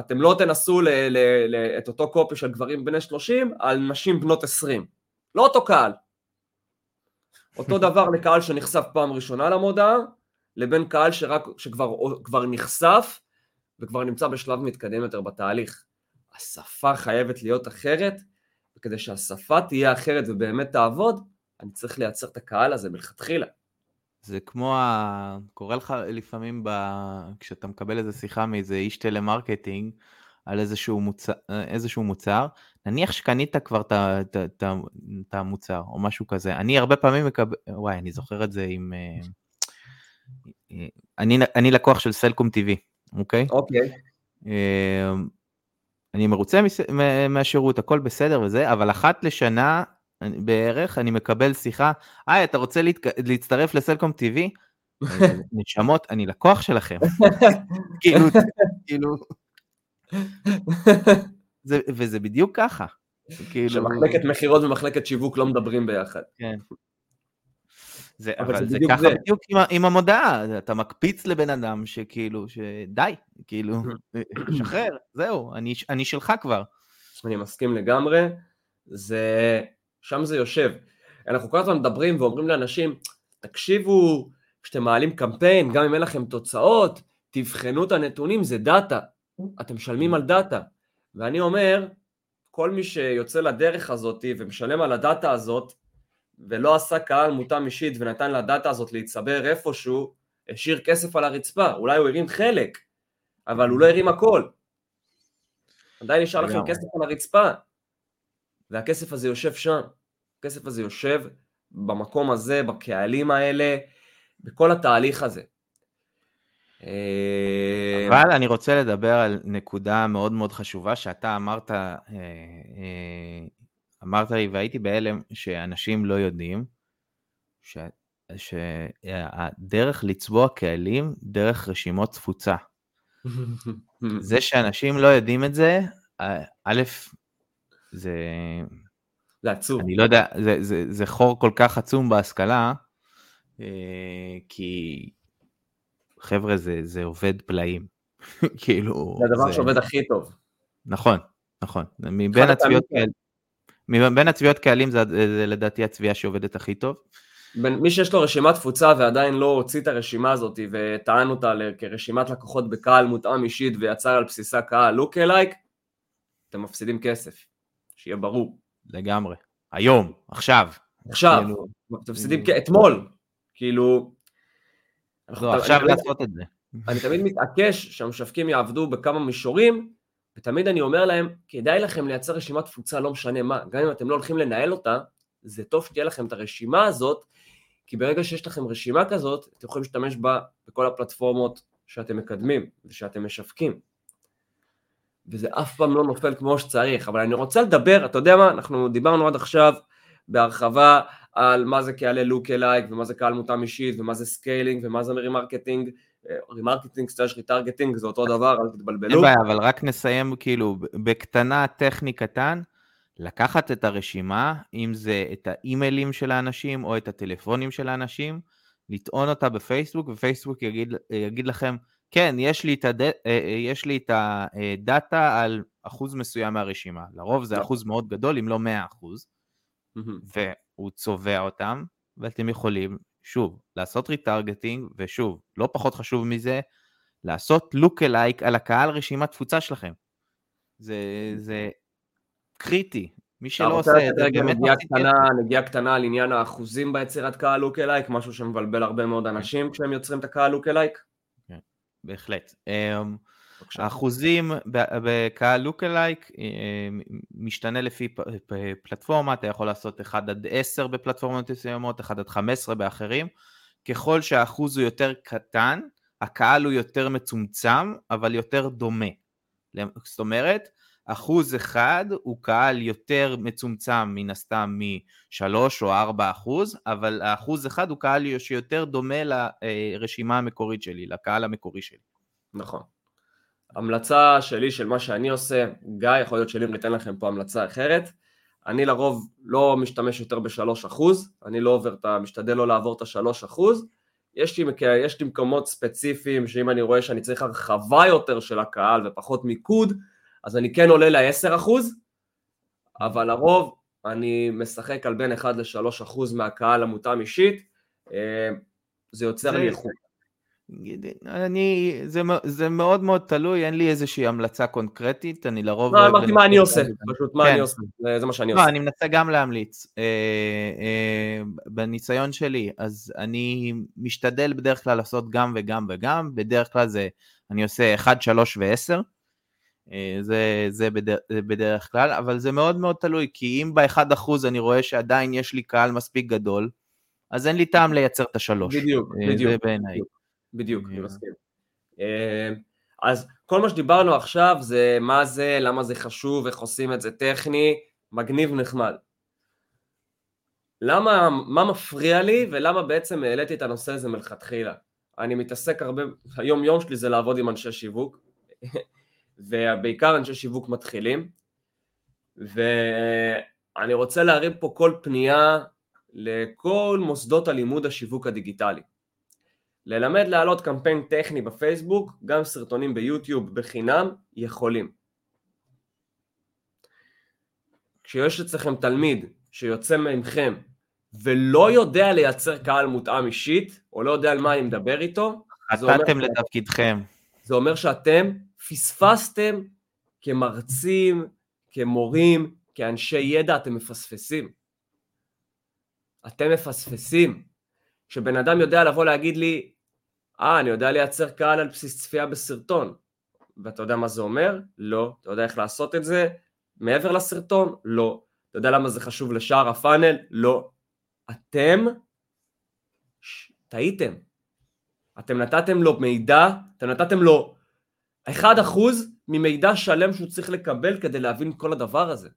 Speaker 1: אתם לא תנסו ל- ל- ל- את אותו קופי של גברים בני 30 על נשים בנות 20. לא אותו קהל. אותו דבר לקהל שנחשף פעם ראשונה למודעה, לבין קהל שרק, שכבר נחשף וכבר נמצא בשלב מתקדם יותר בתהליך. השפה חייבת להיות אחרת, וכדי שהשפה תהיה אחרת ובאמת תעבוד, אני צריך לייצר את הקהל הזה מלכתחילה.
Speaker 2: זה כמו, ה... קורה לך לפעמים ב... כשאתה מקבל איזה שיחה מאיזה איש טלמרקטינג על איזשהו מוצר, איזשהו מוצר, נניח שקנית כבר את המוצר או משהו כזה, אני הרבה פעמים מקבל, וואי, אני זוכר את זה עם... אה, אה, אני, אני לקוח של סלקום TV, אוקיי?
Speaker 1: אוקיי.
Speaker 2: אה, אני מרוצה מהשירות, הכל בסדר וזה, אבל אחת לשנה בערך, אני מקבל שיחה, היי, אתה רוצה להת... להצטרף לסלקום TV? נשמות, אני לקוח שלכם. כאילו, כאילו... זה, וזה בדיוק ככה.
Speaker 1: כאילו... שמחלקת מכירות ומחלקת שיווק לא מדברים ביחד.
Speaker 2: כן. זה, אבל, אבל זה, זה ככה זה. בדיוק עם, עם המודעה, אתה מקפיץ לבן אדם שכאילו, שדי, כאילו, שחרר, זהו, אני, אני שלך כבר.
Speaker 1: אני מסכים לגמרי, זה שם זה יושב. אנחנו כל הזמן מדברים ואומרים לאנשים, תקשיבו, כשאתם מעלים קמפיין, גם אם אין לכם תוצאות, תבחנו את הנתונים, זה דאטה. אתם משלמים על דאטה. ואני אומר, כל מי שיוצא לדרך הזאת ומשלם על הדאטה הזאת, ולא עשה קהל מותאם אישית ונתן לדאטה הזאת להצטבר איפשהו, השאיר כסף על הרצפה, אולי הוא הרים חלק, אבל הוא לא הרים הכל. עדיין נשאר לכם כסף על הרצפה. והכסף הזה יושב שם. הכסף הזה יושב במקום הזה, בקהלים האלה, בכל התהליך הזה.
Speaker 2: אה, אבל אני רוצה לדבר על נקודה מאוד מאוד חשובה שאתה אמרת, אה, אה, אמרת לי והייתי בהלם שאנשים לא יודעים ש, שהדרך לצבוע קהלים דרך רשימות תפוצה. זה שאנשים לא יודעים את זה, א', זה...
Speaker 1: זה עצום.
Speaker 2: אני לא יודע, זה, זה, זה חור כל כך עצום בהשכלה, אה, כי חבר'ה, זה, זה עובד פלאים. כאילו...
Speaker 1: זה הדבר זה... שעובד הכי טוב.
Speaker 2: נכון, נכון. מבין הצביעות, קהל... מבין הצביעות קהלים זה, זה לדעתי הצביעה שעובדת הכי טוב.
Speaker 1: בין מי שיש לו רשימת תפוצה ועדיין לא הוציא את הרשימה הזאת וטען אותה כרשימת לקוחות בקהל מותאם אישית ויצר על בסיסה קהל לוק אלייק, אתם מפסידים כסף, שיהיה ברור.
Speaker 2: לגמרי. היום, עכשיו.
Speaker 1: עכשיו, כאילו... אתם מפסידים אתמול, כאילו...
Speaker 2: לא, עכשיו לעשות את זה.
Speaker 1: אני תמיד מתעקש שהמשווקים יעבדו בכמה מישורים, ותמיד אני אומר להם, כדאי לכם לייצר רשימת תפוצה, לא משנה מה, גם אם אתם לא הולכים לנהל אותה, זה טוב שתהיה לכם את הרשימה הזאת, כי ברגע שיש לכם רשימה כזאת, אתם יכולים להשתמש בה בכל הפלטפורמות שאתם מקדמים ושאתם משווקים. וזה אף פעם לא נופל כמו שצריך, אבל אני רוצה לדבר, אתה יודע מה, אנחנו דיברנו עד עכשיו בהרחבה על מה זה קהלי lookalike ומה זה קהל מותאם אישית ומה זה scaling ומה זה remarketing, remarketing slash retargeting זה אותו דבר, אל תתבלבלו. אין
Speaker 2: בעיה, אבל רק נסיים כאילו בקטנה טכני קטן, לקחת את הרשימה, אם זה את האימיילים של האנשים או את הטלפונים של האנשים, לטעון אותה בפייסבוק, ופייסבוק יגיד, יגיד לכם, כן, יש לי, את הד... אה, אה, יש לי את הדאטה על אחוז מסוים מהרשימה. לרוב זה אחוז מאוד גדול, אם לא 100 אחוז, והוא צובע אותם, ואתם יכולים, שוב, לעשות retargeting, ושוב, לא פחות חשוב מזה, לעשות alike על הקהל רשימת תפוצה שלכם. זה, זה קריטי. מי שלא עושה את זה באמת
Speaker 1: נגיעה קטנה, נגיעה קטנה על עניין האחוזים ביצירת קהל אלייק, משהו שמבלבל הרבה מאוד אנשים כשהם יוצרים את הקהל.
Speaker 2: כן, בהחלט. אמ, האחוזים בקהל לוק אלייק אמ, משתנה לפי פלטפורמה, אתה יכול לעשות 1 עד 10 בפלטפורמות מסוימות, 1 עד 15 באחרים. ככל שהאחוז הוא יותר קטן, הקהל הוא יותר מצומצם, אבל יותר דומה. זאת אומרת, אחוז אחד הוא קהל יותר מצומצם מן הסתם משלוש או ארבע אחוז, אבל האחוז אחד הוא קהל שיותר דומה לרשימה המקורית שלי, לקהל המקורי שלי.
Speaker 1: נכון. המלצה שלי של מה שאני עושה, גיא, יכול להיות שלי ניתן לכם פה המלצה אחרת. אני לרוב לא משתמש יותר בשלוש אחוז, אני לא עובר את ה... משתדל לא לעבור את השלוש אחוז. יש לי, יש לי מקומות ספציפיים שאם אני רואה שאני צריך הרחבה יותר של הקהל ופחות מיקוד, אז אני כן עולה ל-10%, אבל לרוב אני משחק על בין 1 ל-3% מהקהל המותאם אישית, אה, זה יוצר לי איכות.
Speaker 2: אני, זה, זה מאוד מאוד תלוי, אין לי איזושהי המלצה קונקרטית, אני לרוב...
Speaker 1: לא, אמרתי מה אני עושה, פשוט מה כן. אני עושה, זה מה שאני לא, עושה.
Speaker 2: אני מנסה גם להמליץ. אה, אה, בניסיון שלי, אז אני משתדל בדרך כלל לעשות גם וגם וגם, בדרך כלל זה, אני עושה 1, 3 ו-10, אה, זה, זה בדרך, בדרך כלל, אבל זה מאוד מאוד תלוי, כי אם ב-1% אני רואה שעדיין יש לי קהל מספיק גדול, אז אין לי טעם לייצר את השלוש.
Speaker 1: בדיוק, אה, בדיוק. זה בעיניי. בדיוק, אני אה. מסכים. אז כל מה שדיברנו עכשיו זה מה זה, למה זה חשוב, איך עושים את זה טכני, מגניב נחמד. למה, מה מפריע לי ולמה בעצם העליתי את הנושא הזה מלכתחילה? אני מתעסק הרבה, היום יום שלי זה לעבוד עם אנשי שיווק, ובעיקר אנשי שיווק מתחילים, ואני רוצה להרים פה כל פנייה לכל מוסדות הלימוד השיווק הדיגיטלי. ללמד להעלות קמפיין טכני בפייסבוק, גם סרטונים ביוטיוב בחינם, יכולים. כשיש אצלכם תלמיד שיוצא ממכם ולא יודע לייצר קהל מותאם אישית, או לא יודע על מה אני מדבר איתו,
Speaker 2: חטאתם לתפקידכם.
Speaker 1: זה אומר שאתם פספסתם כמרצים, כמורים, כאנשי ידע, אתם מפספסים. אתם מפספסים. כשבן אדם יודע לבוא להגיד לי, אה, אני יודע לייצר קהל על בסיס צפייה בסרטון, ואתה יודע מה זה אומר? לא. אתה יודע איך לעשות את זה? מעבר לסרטון? לא. אתה יודע למה זה חשוב לשאר הפאנל? לא. אתם טעיתם. אתם נתתם לו מידע, אתם נתתם לו אחד אחוז ממידע שלם שהוא צריך לקבל כדי להבין כל הדבר הזה.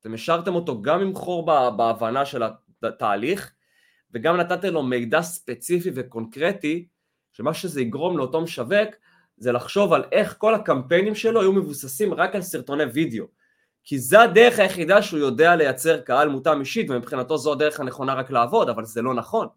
Speaker 1: אתם השארתם אותו גם עם חור בהבנה של התהליך וגם נתתם לו מידע ספציפי וקונקרטי שמה שזה יגרום לאותו משווק זה לחשוב על איך כל הקמפיינים שלו יהיו מבוססים רק על סרטוני וידאו כי זה הדרך היחידה שהוא יודע לייצר קהל מותאם אישית ומבחינתו זו הדרך הנכונה רק לעבוד אבל זה לא נכון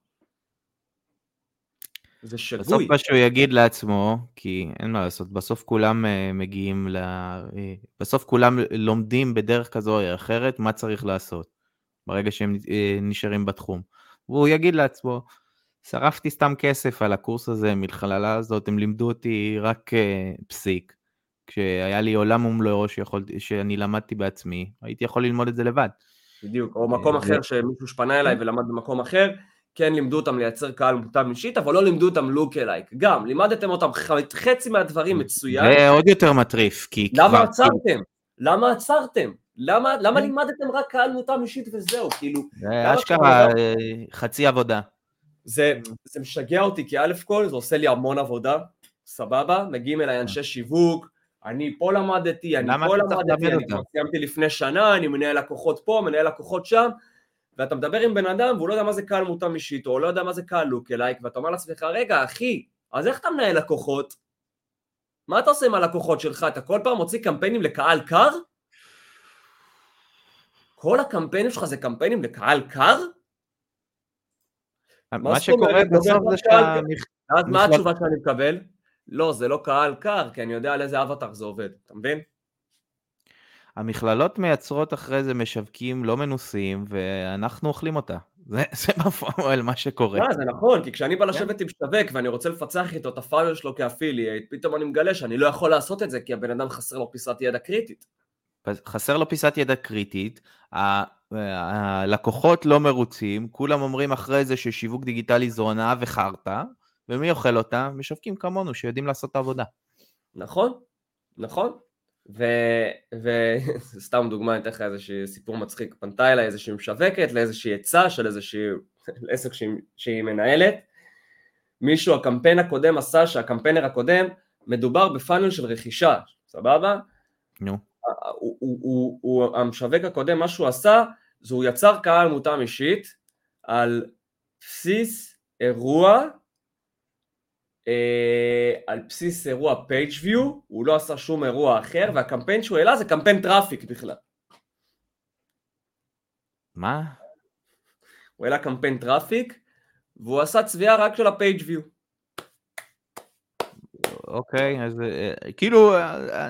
Speaker 1: זה שגוי.
Speaker 2: בסוף מה שהוא יגיד לעצמו, כי אין מה לעשות, בסוף כולם uh, מגיעים ל... Uh, בסוף כולם לומדים בדרך כזו או אחרת מה צריך לעשות, ברגע שהם uh, נשארים בתחום. והוא יגיד לעצמו, שרפתי סתם כסף על הקורס הזה, מכללה הזאת, הם לימדו אותי רק פסיק. כשהיה לי עולם ומלואו שאני למדתי בעצמי, הייתי יכול ללמוד את זה לבד.
Speaker 1: בדיוק, או מקום אחר שמישהו שפנה אליי ולמד במקום אחר, כן לימדו אותם לייצר קהל מותאם אישית, אבל לא לימדו אותם לוק אלייק. גם, לימדתם אותם חצי מהדברים מצוין.
Speaker 2: זה עוד יותר מטריף, כי
Speaker 1: למה כבר... עצרתם? למה עצרתם? למה, למה לימדתם רק קהל מותאם אישית וזהו, כאילו...
Speaker 2: זה אשכרה אה, חצי עבודה.
Speaker 1: זה, זה משגע אותי, כי א' כל זה עושה לי המון עבודה, סבבה? מגיעים אליי אנשי שיווק, אני פה למדתי, אני פה למדתי, אני כבר סיימתי לפני שנה, אני מנהל לקוחות פה, מנהל לקוחות שם, ואתה מדבר עם בן אדם והוא לא יודע מה זה קהל מותאם אישית, או לא יודע מה זה קהל לוק אלייק, ואתה אומר לעצמך, רגע אחי, אז איך אתה מנהל לקוחות? מה אתה עושה עם הלקוחות שלך? אתה כל פעם מוציא קמפיינים לקהל קר? כל הקמפיינים שלך זה קמפיינים לקהל קר?
Speaker 2: מה שקורה בסוף זה שאתה...
Speaker 1: מה התשובה שאני מקבל? לא, זה לא קהל קר, כי אני יודע על איזה אבטר זה עובד, אתה מבין?
Speaker 2: המכללות מייצרות אחרי זה משווקים לא מנוסים, ואנחנו אוכלים אותה. זה, זה בפועל מה שקורה.
Speaker 1: Yeah, זה נכון, כי כשאני בא כן. לשבת עם שווק ואני רוצה לפצח איתו את הפאנל שלו כאפילייט, פתאום אני מגלה שאני לא יכול לעשות את זה, כי הבן אדם חסר לו פיסת ידע קריטית.
Speaker 2: חסר לו פיסת ידע קריטית, הלקוחות לא מרוצים, כולם אומרים אחרי זה ששיווק דיגיטלי זו הונאה וחרטא, ומי אוכל אותה? משווקים כמונו שיודעים לעשות את העבודה.
Speaker 1: נכון, נכון. וסתם דוגמה, אני אתן לך איזשהו סיפור מצחיק, פנתה אליי איזושהי משווקת לאיזושהי עצה של איזושהי עסק שהיא, שהיא מנהלת. מישהו, הקמפיין הקודם עשה שהקמפיינר הקודם מדובר ב funnel של רכישה, סבבה?
Speaker 2: נו. נו.
Speaker 1: הוא, הוא, הוא, הוא, המשווק הקודם, מה שהוא עשה, זה הוא יצר קהל מותאם אישית על בסיס אירוע על בסיס אירוע PageView, הוא לא עשה שום אירוע אחר, והקמפיין שהוא העלה זה קמפיין traffic בכלל.
Speaker 2: מה?
Speaker 1: הוא העלה קמפיין traffic, והוא עשה צביעה רק של ה-PageView.
Speaker 2: אוקיי, אז אה, כאילו אה,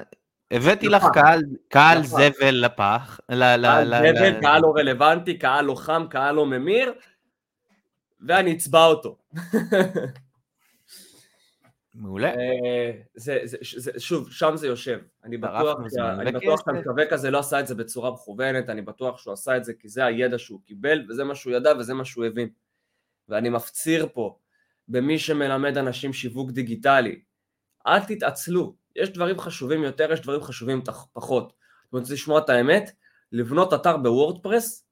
Speaker 2: הבאתי לך קהל, קהל זבל לפח.
Speaker 1: קהל זבל, קהל לא רלוונטי, קהל לא חם, קהל לא ממיר, ואני אצבע אותו.
Speaker 2: מעולה. אה,
Speaker 1: זה, זה, זה, שוב, שם זה יושב. אני בטוח, אני בטוח שהמשווק הזה לא עשה את זה בצורה מכוונת, אני בטוח שהוא עשה את זה כי זה הידע שהוא קיבל, וזה מה שהוא ידע וזה מה שהוא הבין. ואני מפציר פה במי שמלמד אנשים שיווק דיגיטלי, אל תתעצלו, יש דברים חשובים יותר, יש דברים חשובים פחות. אתם רוצים לשמוע את האמת? לבנות אתר בוורדפרס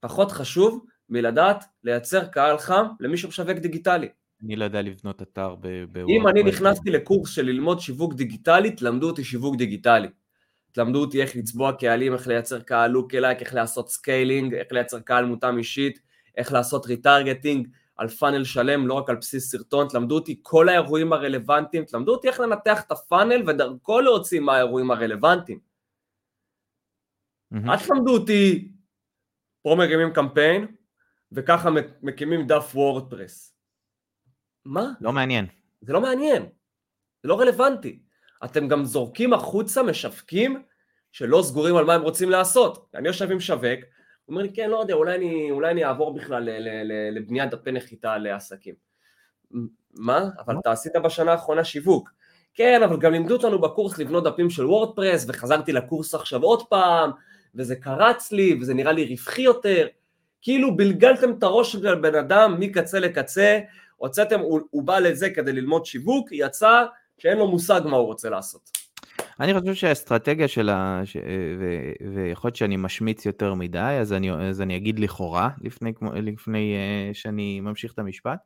Speaker 1: פחות חשוב מלדעת לייצר קהל חם למי שמשווק דיגיטלי.
Speaker 2: אני לא יודע לבנות אתר בוורדפרס.
Speaker 1: אם אני נכנסתי לקורס של ללמוד שיווק דיגיטלי, תלמדו אותי שיווק דיגיטלי. תלמדו אותי איך לצבוע קהלים, איך לייצר קהל lookalike, איך לעשות scaling, איך לייצר קהל מותאם אישית, איך לעשות retargeting על funnel שלם, לא רק על בסיס סרטון, תלמדו אותי כל האירועים הרלוונטיים, תלמדו אותי איך לנתח את ה funnel ודרכו להוציא מה האירועים הרלוונטיים. אל תלמדו אותי, פה מרימים קמפיין, וככה מקימים דף וורדפרס. מה?
Speaker 2: לא מעניין.
Speaker 1: זה לא מעניין, זה לא רלוונטי. אתם גם זורקים החוצה משווקים שלא סגורים על מה הם רוצים לעשות. אני יושב עם שווק, הוא אומר לי, כן, לא יודע, אולי אני, אולי אני אעבור בכלל לבניית דפי נחיתה לעסקים. מה? אבל אתה עשית בשנה האחרונה שיווק. כן, אבל גם לימדו אותנו בקורס לבנות דפים של וורדפרס, וחזרתי לקורס עכשיו עוד פעם, וזה קרץ לי, וזה נראה לי רווחי יותר. כאילו בלגלתם את הראש של בן אדם מקצה לקצה, הוצאתם, הוא, הוא בא לזה כדי ללמוד שיווק, יצא שאין לו מושג מה הוא רוצה לעשות.
Speaker 2: אני חושב שהאסטרטגיה של ה... ש... ו... ויכול להיות שאני משמיץ יותר מדי, אז אני, אז אני אגיד לכאורה, לפני, לפני uh, שאני ממשיך את המשפט.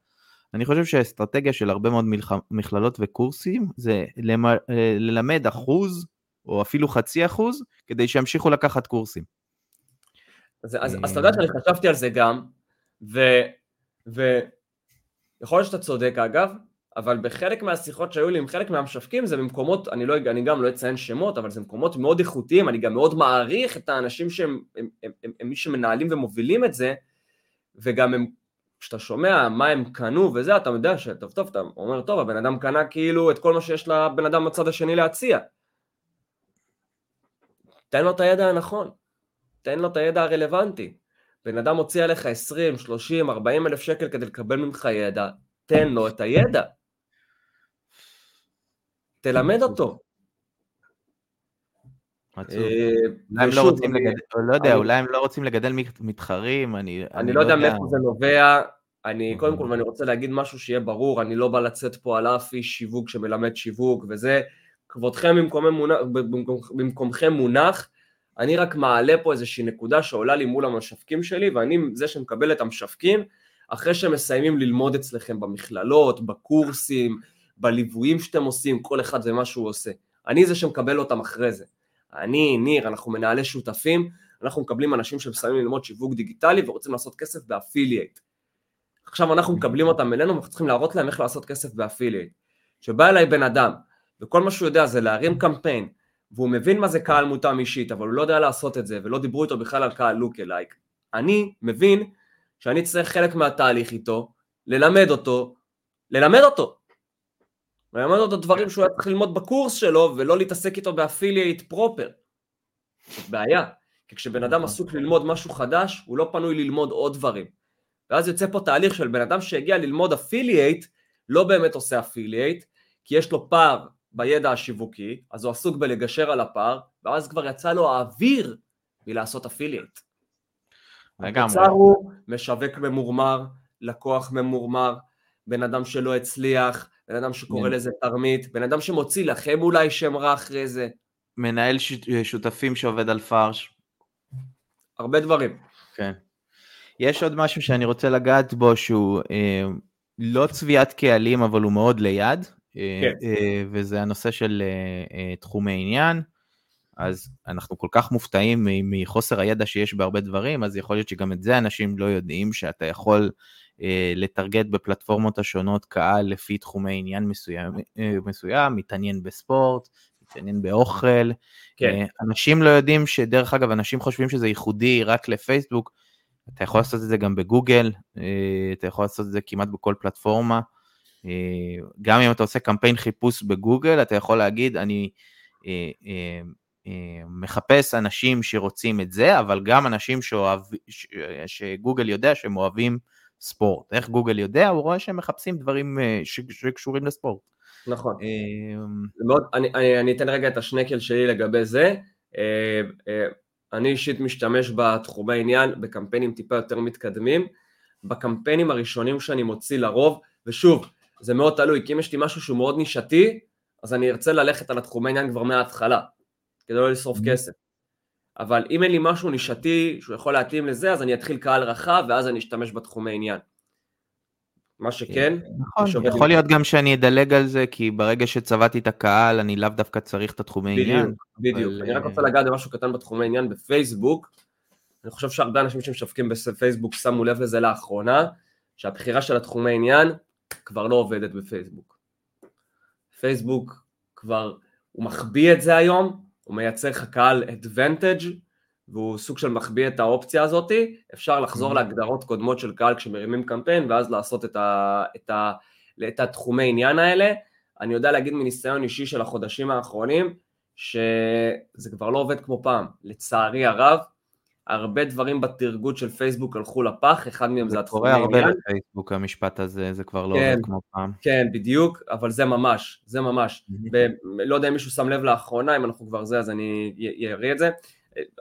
Speaker 2: אני חושב שהאסטרטגיה של הרבה מאוד מלח... מכללות וקורסים זה למ... אה, ללמד אחוז, או אפילו חצי אחוז, כדי שימשיכו לקחת קורסים.
Speaker 1: אז, אז, אז אתה יודע שאני חשבתי על זה גם, ו... ו... יכול להיות שאתה צודק אגב, אבל בחלק מהשיחות שהיו לי עם חלק מהמשווקים זה במקומות, אני, לא, אני גם לא אציין שמות, אבל זה מקומות מאוד איכותיים, אני גם מאוד מעריך את האנשים שהם הם, הם, הם, הם מי שמנהלים ומובילים את זה, וגם הם, כשאתה שומע מה הם קנו וזה, אתה יודע שטוב טוב, אתה אומר, טוב, הבן אדם קנה כאילו את כל מה שיש לבן אדם בצד השני להציע. תן לו את הידע הנכון, תן לו את הידע הרלוונטי. בן אדם מוציא עליך 20, 30, 40 אלף שקל כדי לקבל ממך ידע, תן לו את הידע. תלמד אותו.
Speaker 2: אולי הם לא רוצים לגדל, לא יודע, אולי הם לא רוצים לגדל מתחרים, אני
Speaker 1: אני לא, לא יודע מאיפה זה נובע, אני קודם כל, ואני רוצה להגיד משהו שיהיה ברור, אני לא בא לצאת פה על אף איש שיווק שמלמד שיווק וזה, כבודכם במקומכם מונח, אני רק מעלה פה איזושהי נקודה שעולה לי מול המשווקים שלי, ואני זה שמקבל את המשווקים, אחרי שהם מסיימים ללמוד אצלכם במכללות, בקורסים, בליוויים שאתם עושים, כל אחד ומה שהוא עושה. אני זה שמקבל אותם אחרי זה. אני, ניר, אנחנו מנהלי שותפים, אנחנו מקבלים אנשים שמסיימים ללמוד שיווק דיגיטלי ורוצים לעשות כסף ב affiliate. עכשיו אנחנו מקבלים אותם אלינו ואנחנו צריכים להראות להם איך לעשות כסף ב affiliate. שבא אליי בן אדם וכל מה שהוא יודע זה להרים קמפיין והוא מבין מה זה קהל מותאם אישית אבל הוא לא יודע לעשות את זה ולא דיברו איתו בכלל על קהל lookalike. אני מבין שאני צריך חלק מהתהליך איתו, ללמד אותו, ללמד אותו. ללמד אותו דברים שהוא היה צריך ללמוד בקורס שלו ולא להתעסק איתו ב affiliate proper. זאת בעיה. כי כשבן אדם נכון. עסוק ללמוד משהו חדש, הוא לא פנוי ללמוד עוד דברים. ואז יוצא פה תהליך של בן אדם שהגיע ללמוד affiliate, לא באמת עושה affiliate, כי יש לו פער בידע השיווקי, אז הוא עסוק בלגשר על הפער, ואז כבר יצא לו האוויר מלעשות affiliate. לגמרי. הוא משווק ממורמר, לקוח ממורמר, בן אדם שלא הצליח, בן אדם שקורא כן. לזה תרמית, בן אדם שמוציא לכם אולי שם רע אחרי זה.
Speaker 2: מנהל ש... שותפים שעובד על פרש.
Speaker 1: הרבה דברים.
Speaker 2: כן. יש עוד משהו שאני רוצה לגעת בו שהוא אה, לא צביעת קהלים אבל הוא מאוד ליד, אה, כן. אה, וזה הנושא של אה, אה, תחומי עניין. אז אנחנו כל כך מופתעים מחוסר הידע שיש בהרבה דברים, אז יכול להיות שגם את זה אנשים לא יודעים, שאתה יכול אה, לטרגט בפלטפורמות השונות קהל לפי תחומי עניין מסוים, אה, מסוים מתעניין בספורט, מתעניין באוכל. כן. אה, אנשים לא יודעים שדרך אגב, אנשים חושבים שזה ייחודי רק לפייסבוק, אתה יכול לעשות את זה גם בגוגל, אה, אתה יכול לעשות את זה כמעט בכל פלטפורמה. אה, גם אם אתה עושה קמפיין חיפוש בגוגל, אתה יכול להגיד, אני מחפש אנשים שרוצים את זה, אבל גם אנשים שאוהב, שגוגל יודע שהם אוהבים ספורט. איך גוגל יודע? הוא רואה שהם מחפשים דברים שקשורים לספורט.
Speaker 1: נכון. מאוד, אני, אני, אני אתן רגע את השנקל שלי לגבי זה. אני אישית משתמש בתחומי עניין בקמפיינים טיפה יותר מתקדמים. בקמפיינים הראשונים שאני מוציא לרוב, ושוב, זה מאוד תלוי, כי אם יש לי משהו שהוא מאוד נישתי, אז אני ארצה ללכת על התחומי עניין כבר מההתחלה, כדי לא לשרוף. כסף. אבל אם אין לי משהו נישתי שהוא יכול להתאים לזה, אז אני אתחיל קהל רחב, ואז אני אשתמש בתחומי עניין. מה שכן,
Speaker 2: נכון, יכול להיות גם שאני אדלג על זה, כי ברגע שצבעתי את הקהל, אני לאו דווקא צריך את התחומי עניין.
Speaker 1: בדיוק, אני רק רוצה לגעת במשהו קטן בתחומי עניין בפייסבוק. אני חושב שהרבה אנשים שמשווקים בפייסבוק שמו לב לזה לאחרונה, שהבחירה של התחומי עניין כבר לא עובדת בפייסבוק. פייסבוק כבר, הוא מחביא את זה היום, הוא מייצר לך קהל advantage, והוא סוג של מחביא את האופציה הזאתי, אפשר לחזור mm-hmm. להגדרות קודמות של קהל כשמרימים קמפיין ואז לעשות את, ה, את, ה, את התחומי עניין האלה. אני יודע להגיד מניסיון אישי של החודשים האחרונים, שזה כבר לא עובד כמו פעם, לצערי הרב, הרבה דברים בתרגות של פייסבוק הלכו לפח, אחד מהם זה
Speaker 2: התחומי עניין. זה קורה הרבה בפייסבוק המשפט הזה, זה כבר לא כן, עובד כמו פעם.
Speaker 1: כן, בדיוק, אבל זה ממש, זה ממש. ולא יודע אם מישהו שם לב לאחרונה, אם אנחנו כבר זה, אז אני אראה את זה.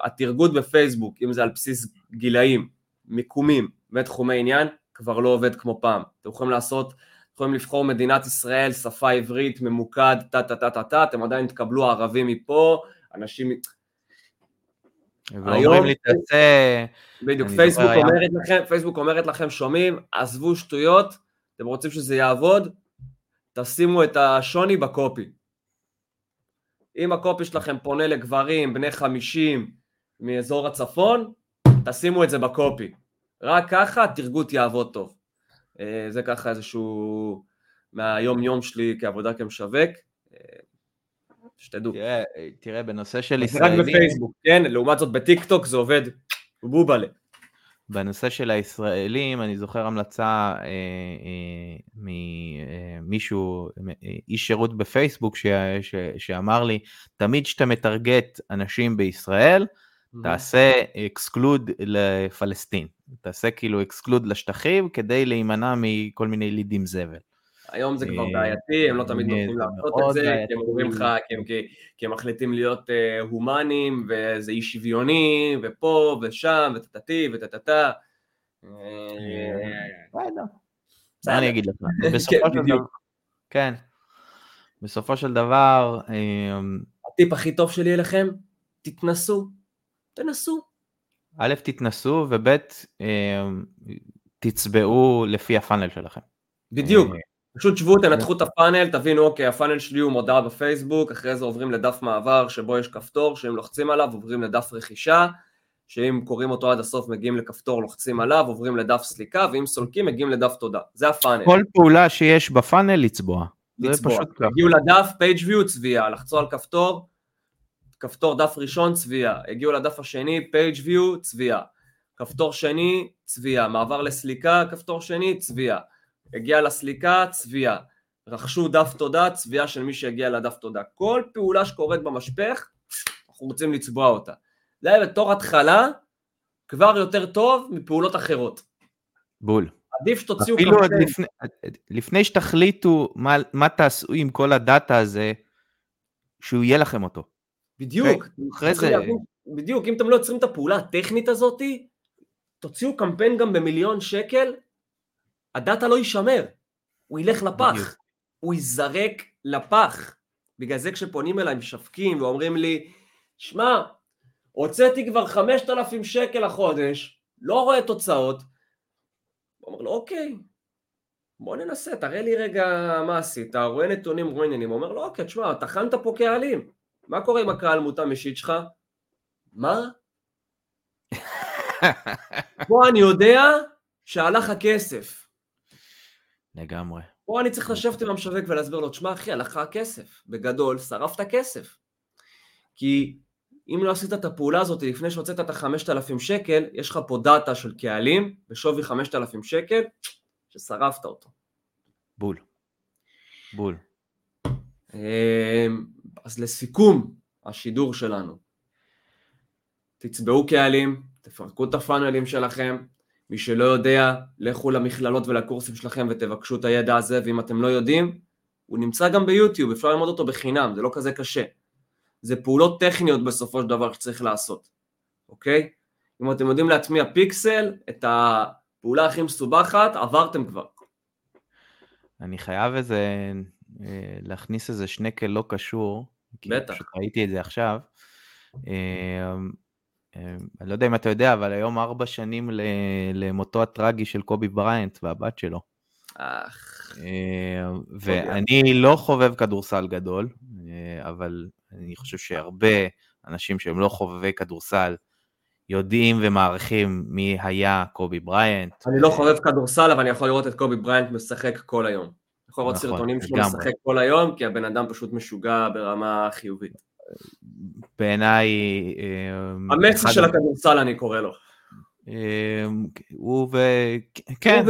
Speaker 1: התרגות בפייסבוק, אם זה על בסיס גילאים, מיקומים ותחומי עניין, כבר לא עובד כמו פעם. אתם יכולים לעשות, יכולים לבחור מדינת ישראל, שפה עברית, ממוקד, טה טה טה טה טה, אתם עדיין תקבלו ערבים מפה, אנשים...
Speaker 2: ואומרים לי תעשה...
Speaker 1: בדיוק, פייסבוק אומרת לכם, פייסבוק אומרת לכם, שומעים, עזבו שטויות, אתם רוצים שזה יעבוד, תשימו את השוני בקופי. אם הקופי שלכם פונה לגברים בני 50 מאזור הצפון, תשימו את זה בקופי. רק ככה התרגות יעבוד טוב. אה, זה ככה איזשהו מהיום יום שלי כעבודה כמשווק. אה, שתדעו.
Speaker 2: תראה, תראה, בנושא של ישראלים...
Speaker 1: רק בפייסבוק, כן? לעומת זאת בטיק טוק זה עובד בובלה.
Speaker 2: בנושא של הישראלים, אני זוכר המלצה אה, אה, ממישהו, אה, איש שירות בפייסבוק, ש, ש, שאמר לי, תמיד כשאתה מטרגט אנשים בישראל. תעשה exclude לפלסטין. תעשה כאילו exclude לשטחים כדי להימנע מכל מיני לידים זבל.
Speaker 1: היום זה כבר בעייתי, הם לא תמיד נותנים לעשות את זה, כי הם אומרים לך, כי הם מחליטים להיות הומנים, וזה אי שוויוני, ופה ושם, וטטטי וטטטה.
Speaker 2: מה אני אגיד לך? בסופו של דבר, כן, בסופו של דבר...
Speaker 1: הטיפ הכי טוב שלי אליכם, תתנסו, תנסו.
Speaker 2: א', תתנסו, וב', תצבעו לפי הפאנל שלכם.
Speaker 1: בדיוק, פשוט שבו, תנתחו את הפאנל, תבינו, אוקיי, הפאנל שלי הוא מודעה בפייסבוק, אחרי זה עוברים לדף מעבר שבו יש כפתור, שאם לוחצים עליו עוברים לדף רכישה, שאם קוראים אותו עד הסוף מגיעים לכפתור, לוחצים עליו, עוברים לדף סליקה, ואם סולקים מגיעים לדף תודה. זה הפאנל.
Speaker 2: כל פעולה שיש בפאנל לצבוע.
Speaker 1: לצבוע. הגיעו לדף, page view, צביעה, לחצו על כפתור, כפתור דף ראשון, צביעה. הגיעו לדף השני, page view, צביעה. כפתור שני, צביעה. מעבר לסליקה, כפתור שני, צביעה. הגיע לסליקה, צביעה. רכשו דף תודה, צביעה של מי שהגיע לדף תודה. כל פעולה שקורית במשפך, אנחנו רוצים לצבוע אותה. זה היה בתור התחלה כבר יותר טוב מפעולות אחרות.
Speaker 2: בול.
Speaker 1: עדיף שתוציאו
Speaker 2: אפילו קמפיין. לפני, לפני שתחליטו מה, מה תעשו עם כל הדאטה הזה, שהוא יהיה לכם אותו.
Speaker 1: בדיוק.
Speaker 2: Okay, אחרי זה...
Speaker 1: בדיוק, אם אתם לא יוצרים את הפעולה הטכנית הזאת, תוציאו קמפיין גם במיליון שקל, הדאטה לא יישמר, הוא ילך לפח. הוא ייזרק לפח. בגלל זה כשפונים אליי משווקים ואומרים לי, שמע, הוצאתי כבר 5,000 שקל לחודש, לא רואה תוצאות, הוא אומר לו, אוקיי, בוא ננסה, תראה לי רגע מה עשית, רואה נתונים, רואה עניינים, הוא אומר לו, אוקיי, תשמע, טחנת פה קהלים, מה קורה עם הקהל מותאם אישית שלך? מה? פה אני יודע שהלך הכסף.
Speaker 2: לגמרי.
Speaker 1: פה אני צריך לשבת עם המשווק ולהסביר לו, תשמע אחי, הלך הכסף. בגדול, שרפת כסף. כי אם לא עשית את הפעולה הזאת לפני שהוצאת את ה-5,000 שקל, יש לך פה דאטה של קהלים בשווי 5,000 שקל, ששרפת אותו.
Speaker 2: בול. בול.
Speaker 1: אמ, אז לסיכום השידור שלנו, תצבעו קהלים, תפרקו את הפאנלים שלכם, מי שלא יודע, לכו למכללות ולקורסים שלכם ותבקשו את הידע הזה, ואם אתם לא יודעים, הוא נמצא גם ביוטיוב, אפשר ללמוד אותו בחינם, זה לא כזה קשה. זה פעולות טכניות בסופו של דבר שצריך לעשות, אוקיי? אם אתם יודעים להטמיע פיקסל, את הפעולה הכי מסובכת, עברתם כבר.
Speaker 2: אני חייב איזה, אה, להכניס איזה שנקל לא קשור,
Speaker 1: בטח.
Speaker 2: כי פשוט ראיתי את זה עכשיו. אה, אה, אני לא יודע אם אתה יודע, אבל היום ארבע שנים למותו הטרגי של קובי בריינט והבת שלו.
Speaker 1: אך.
Speaker 2: ואני לא חובב כדורסל גדול, אבל אני חושב שהרבה אנשים שהם לא חובבי כדורסל יודעים ומעריכים מי היה קובי בריינט.
Speaker 1: אני לא חובב כדורסל, אבל אני יכול לראות את קובי בריינט משחק כל היום. אני יכול לראות נכון, סרטונים שלו משחק כל היום, כי הבן אדם פשוט משוגע ברמה חיובית.
Speaker 2: בעיניי...
Speaker 1: אה, המסי של הכדורסל אני קורא לו.
Speaker 2: אה, הוא ו... כן.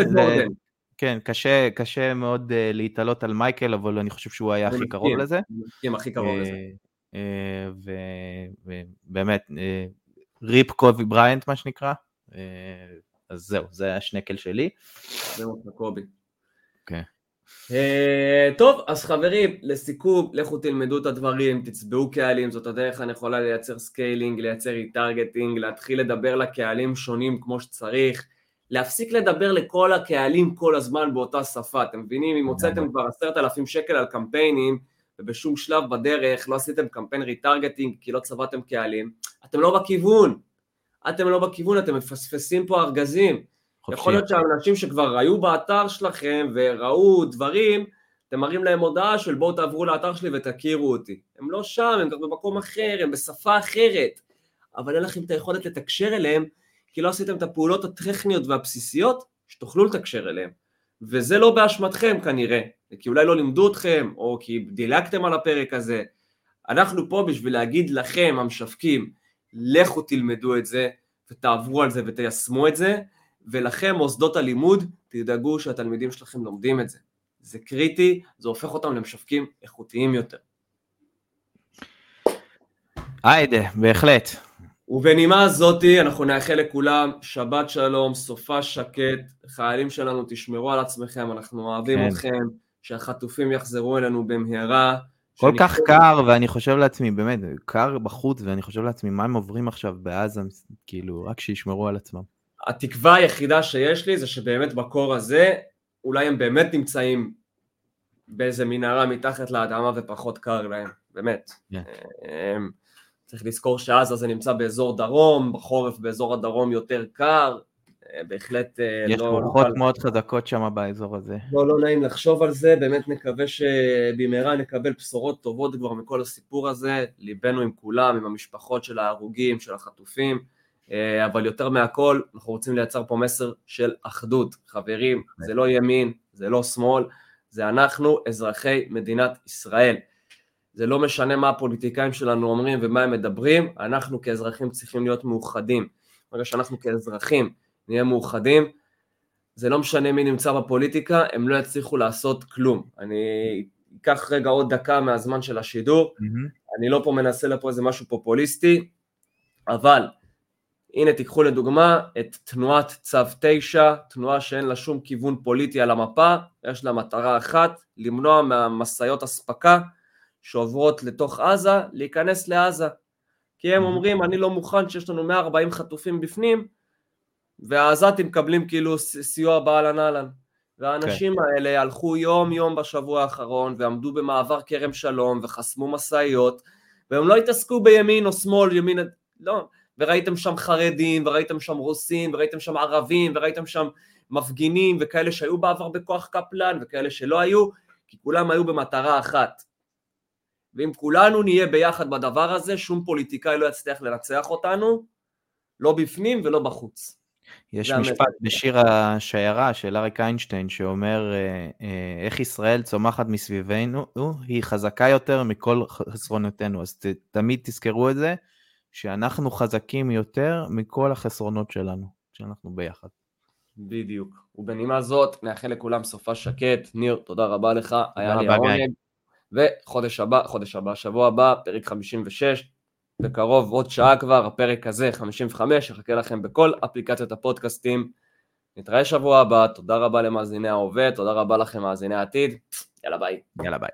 Speaker 2: כן, קשה, קשה מאוד uh, להתעלות על מייקל, אבל אני חושב שהוא היה הכי קרוב לזה.
Speaker 1: כן, הכי קרוב לזה.
Speaker 2: ובאמת, RIP קובי בריינט מה שנקרא. אז זהו, זה השנקל שלי.
Speaker 1: זהו, קובי.
Speaker 2: כן.
Speaker 1: טוב, אז חברים, לסיכום, לכו תלמדו את הדברים, תצבעו קהלים, זאת הדרך הנכונה לייצר scaling, לייצר retargeting, להתחיל לדבר לקהלים שונים כמו שצריך. להפסיק לדבר לכל הקהלים כל הזמן באותה שפה, אתם מבינים? אם הוצאתם כבר עשרת אלפים שקל על קמפיינים ובשום שלב בדרך לא עשיתם קמפיין retargeting כי לא צבעתם קהלים, אתם לא בכיוון, אתם לא בכיוון, אתם מפספסים פה ארגזים. חופשי. יכול להיות שהאנשים שכבר היו באתר שלכם וראו דברים, אתם מראים להם הודעה של בואו תעברו לאתר שלי ותכירו אותי. הם לא שם, הם כבר במקום אחר, הם בשפה אחרת, אבל אין לכם את היכולת לתקשר אליהם כי לא עשיתם את הפעולות הטכניות והבסיסיות שתוכלו לתקשר אליהם. וזה לא באשמתכם כנראה, כי אולי לא לימדו אתכם, או כי דילגתם על הפרק הזה. אנחנו פה בשביל להגיד לכם, המשווקים, לכו תלמדו את זה, ותעברו על זה ותיישמו את זה, ולכם, מוסדות הלימוד, תדאגו שהתלמידים שלכם לומדים את זה. זה קריטי, זה הופך אותם למשווקים איכותיים יותר.
Speaker 2: היידה, בהחלט.
Speaker 1: ובנימה זאתי אנחנו נאחל לכולם שבת שלום, סופה שקט, חיילים שלנו תשמרו על עצמכם, אנחנו אוהבים
Speaker 2: כן.
Speaker 1: אתכם, שהחטופים יחזרו אלינו במהרה.
Speaker 2: כל
Speaker 1: שנקרא-
Speaker 2: כך קר, ואני חושב לעצמי, באמת, קר בחוץ, ואני חושב לעצמי, מה הם עוברים עכשיו בעזה, כאילו, רק שישמרו על עצמם.
Speaker 1: התקווה היחידה שיש לי זה שבאמת בקור הזה, אולי הם באמת נמצאים באיזה מנהרה מתחת לאדמה ופחות קר להם, באמת.
Speaker 2: כן.
Speaker 1: אמ, צריך לזכור שעזה זה נמצא באזור דרום, בחורף באזור הדרום יותר קר, אה, בהחלט אה,
Speaker 2: יש
Speaker 1: לא...
Speaker 2: רוחות
Speaker 1: קל.
Speaker 2: מאוד חזקות שם באזור הזה.
Speaker 1: לא, לא נעים לחשוב על זה, באמת נקווה שבמהרה נקבל בשורות טובות כבר מכל הסיפור הזה, ליבנו עם כולם, עם המשפחות של ההרוגים, של החטופים, אה, אבל יותר מהכל, אנחנו רוצים לייצר פה מסר של אחדות. חברים, זה לא ימין, זה לא שמאל, זה אנחנו, אזרחי מדינת ישראל. זה לא משנה מה הפוליטיקאים שלנו אומרים ומה הם מדברים, אנחנו כאזרחים צריכים להיות מאוחדים. ברגע שאנחנו כאזרחים נהיה מאוחדים, זה לא משנה מי נמצא בפוליטיקה, הם לא יצליחו לעשות כלום. אני אקח רגע עוד דקה מהזמן של השידור, אני לא פה מנסה לפה איזה משהו פופוליסטי, אבל הנה תיקחו לדוגמה את תנועת צו 9, תנועה שאין לה שום כיוון פוליטי על המפה, יש לה מטרה אחת, למנוע מהמשאיות אספקה שעוברות לתוך עזה, להיכנס לעזה. כי הם
Speaker 2: Mhm.
Speaker 1: אומרים, אני לא מוכן שיש לנו 140 חטופים בפנים, והעזתים מקבלים כאילו סיוע באהלן אהלן. והאנשים האלה הלכו יום יום בשבוע האחרון ועמדו במעבר כרם שלום וחסמו משאיות והם לא התעסקו בימין או שמאל, ימין, לא, וראיתם שם חרדים וראיתם שם רוסים וראיתם שם ערבים וראיתם שם מפגינים וכאלה שהיו בעבר בכוח קפלן וכאלה שלא היו, כי כולם היו במטרה אחת. ואם כולנו נהיה ביחד בדבר הזה, שום פוליטיקאי לא יצליח לנצח אותנו, לא בפנים ולא בחוץ.
Speaker 2: יש. משפט בשיר השיירה של אריק איינשטיין שאומר אה, אה, איך ישראל צומחת מסביבנו, היא חזקה יותר מכל חסרונותינו. אז ת, תמיד תזכרו את זה, שאנחנו חזקים יותר מכל החסרונות שלנו, כשאנחנו ביחד.
Speaker 1: בדיוק. ובנימה זאת, נאחל לכולם סופה שקט. ניר, תודה רבה לך, היה לי. העונג. וחודש הבא, חודש הבא, שבוע הבא, פרק 56, בקרוב עוד שעה כבר, הפרק הזה, 55, יחכה לכם בכל אפליקציות הפודקאסטים. נתראה שבוע הבא, תודה רבה למאזיני ההווה, תודה רבה לכם מאזיני העתיד, יאללה ביי.
Speaker 2: יאללה ביי.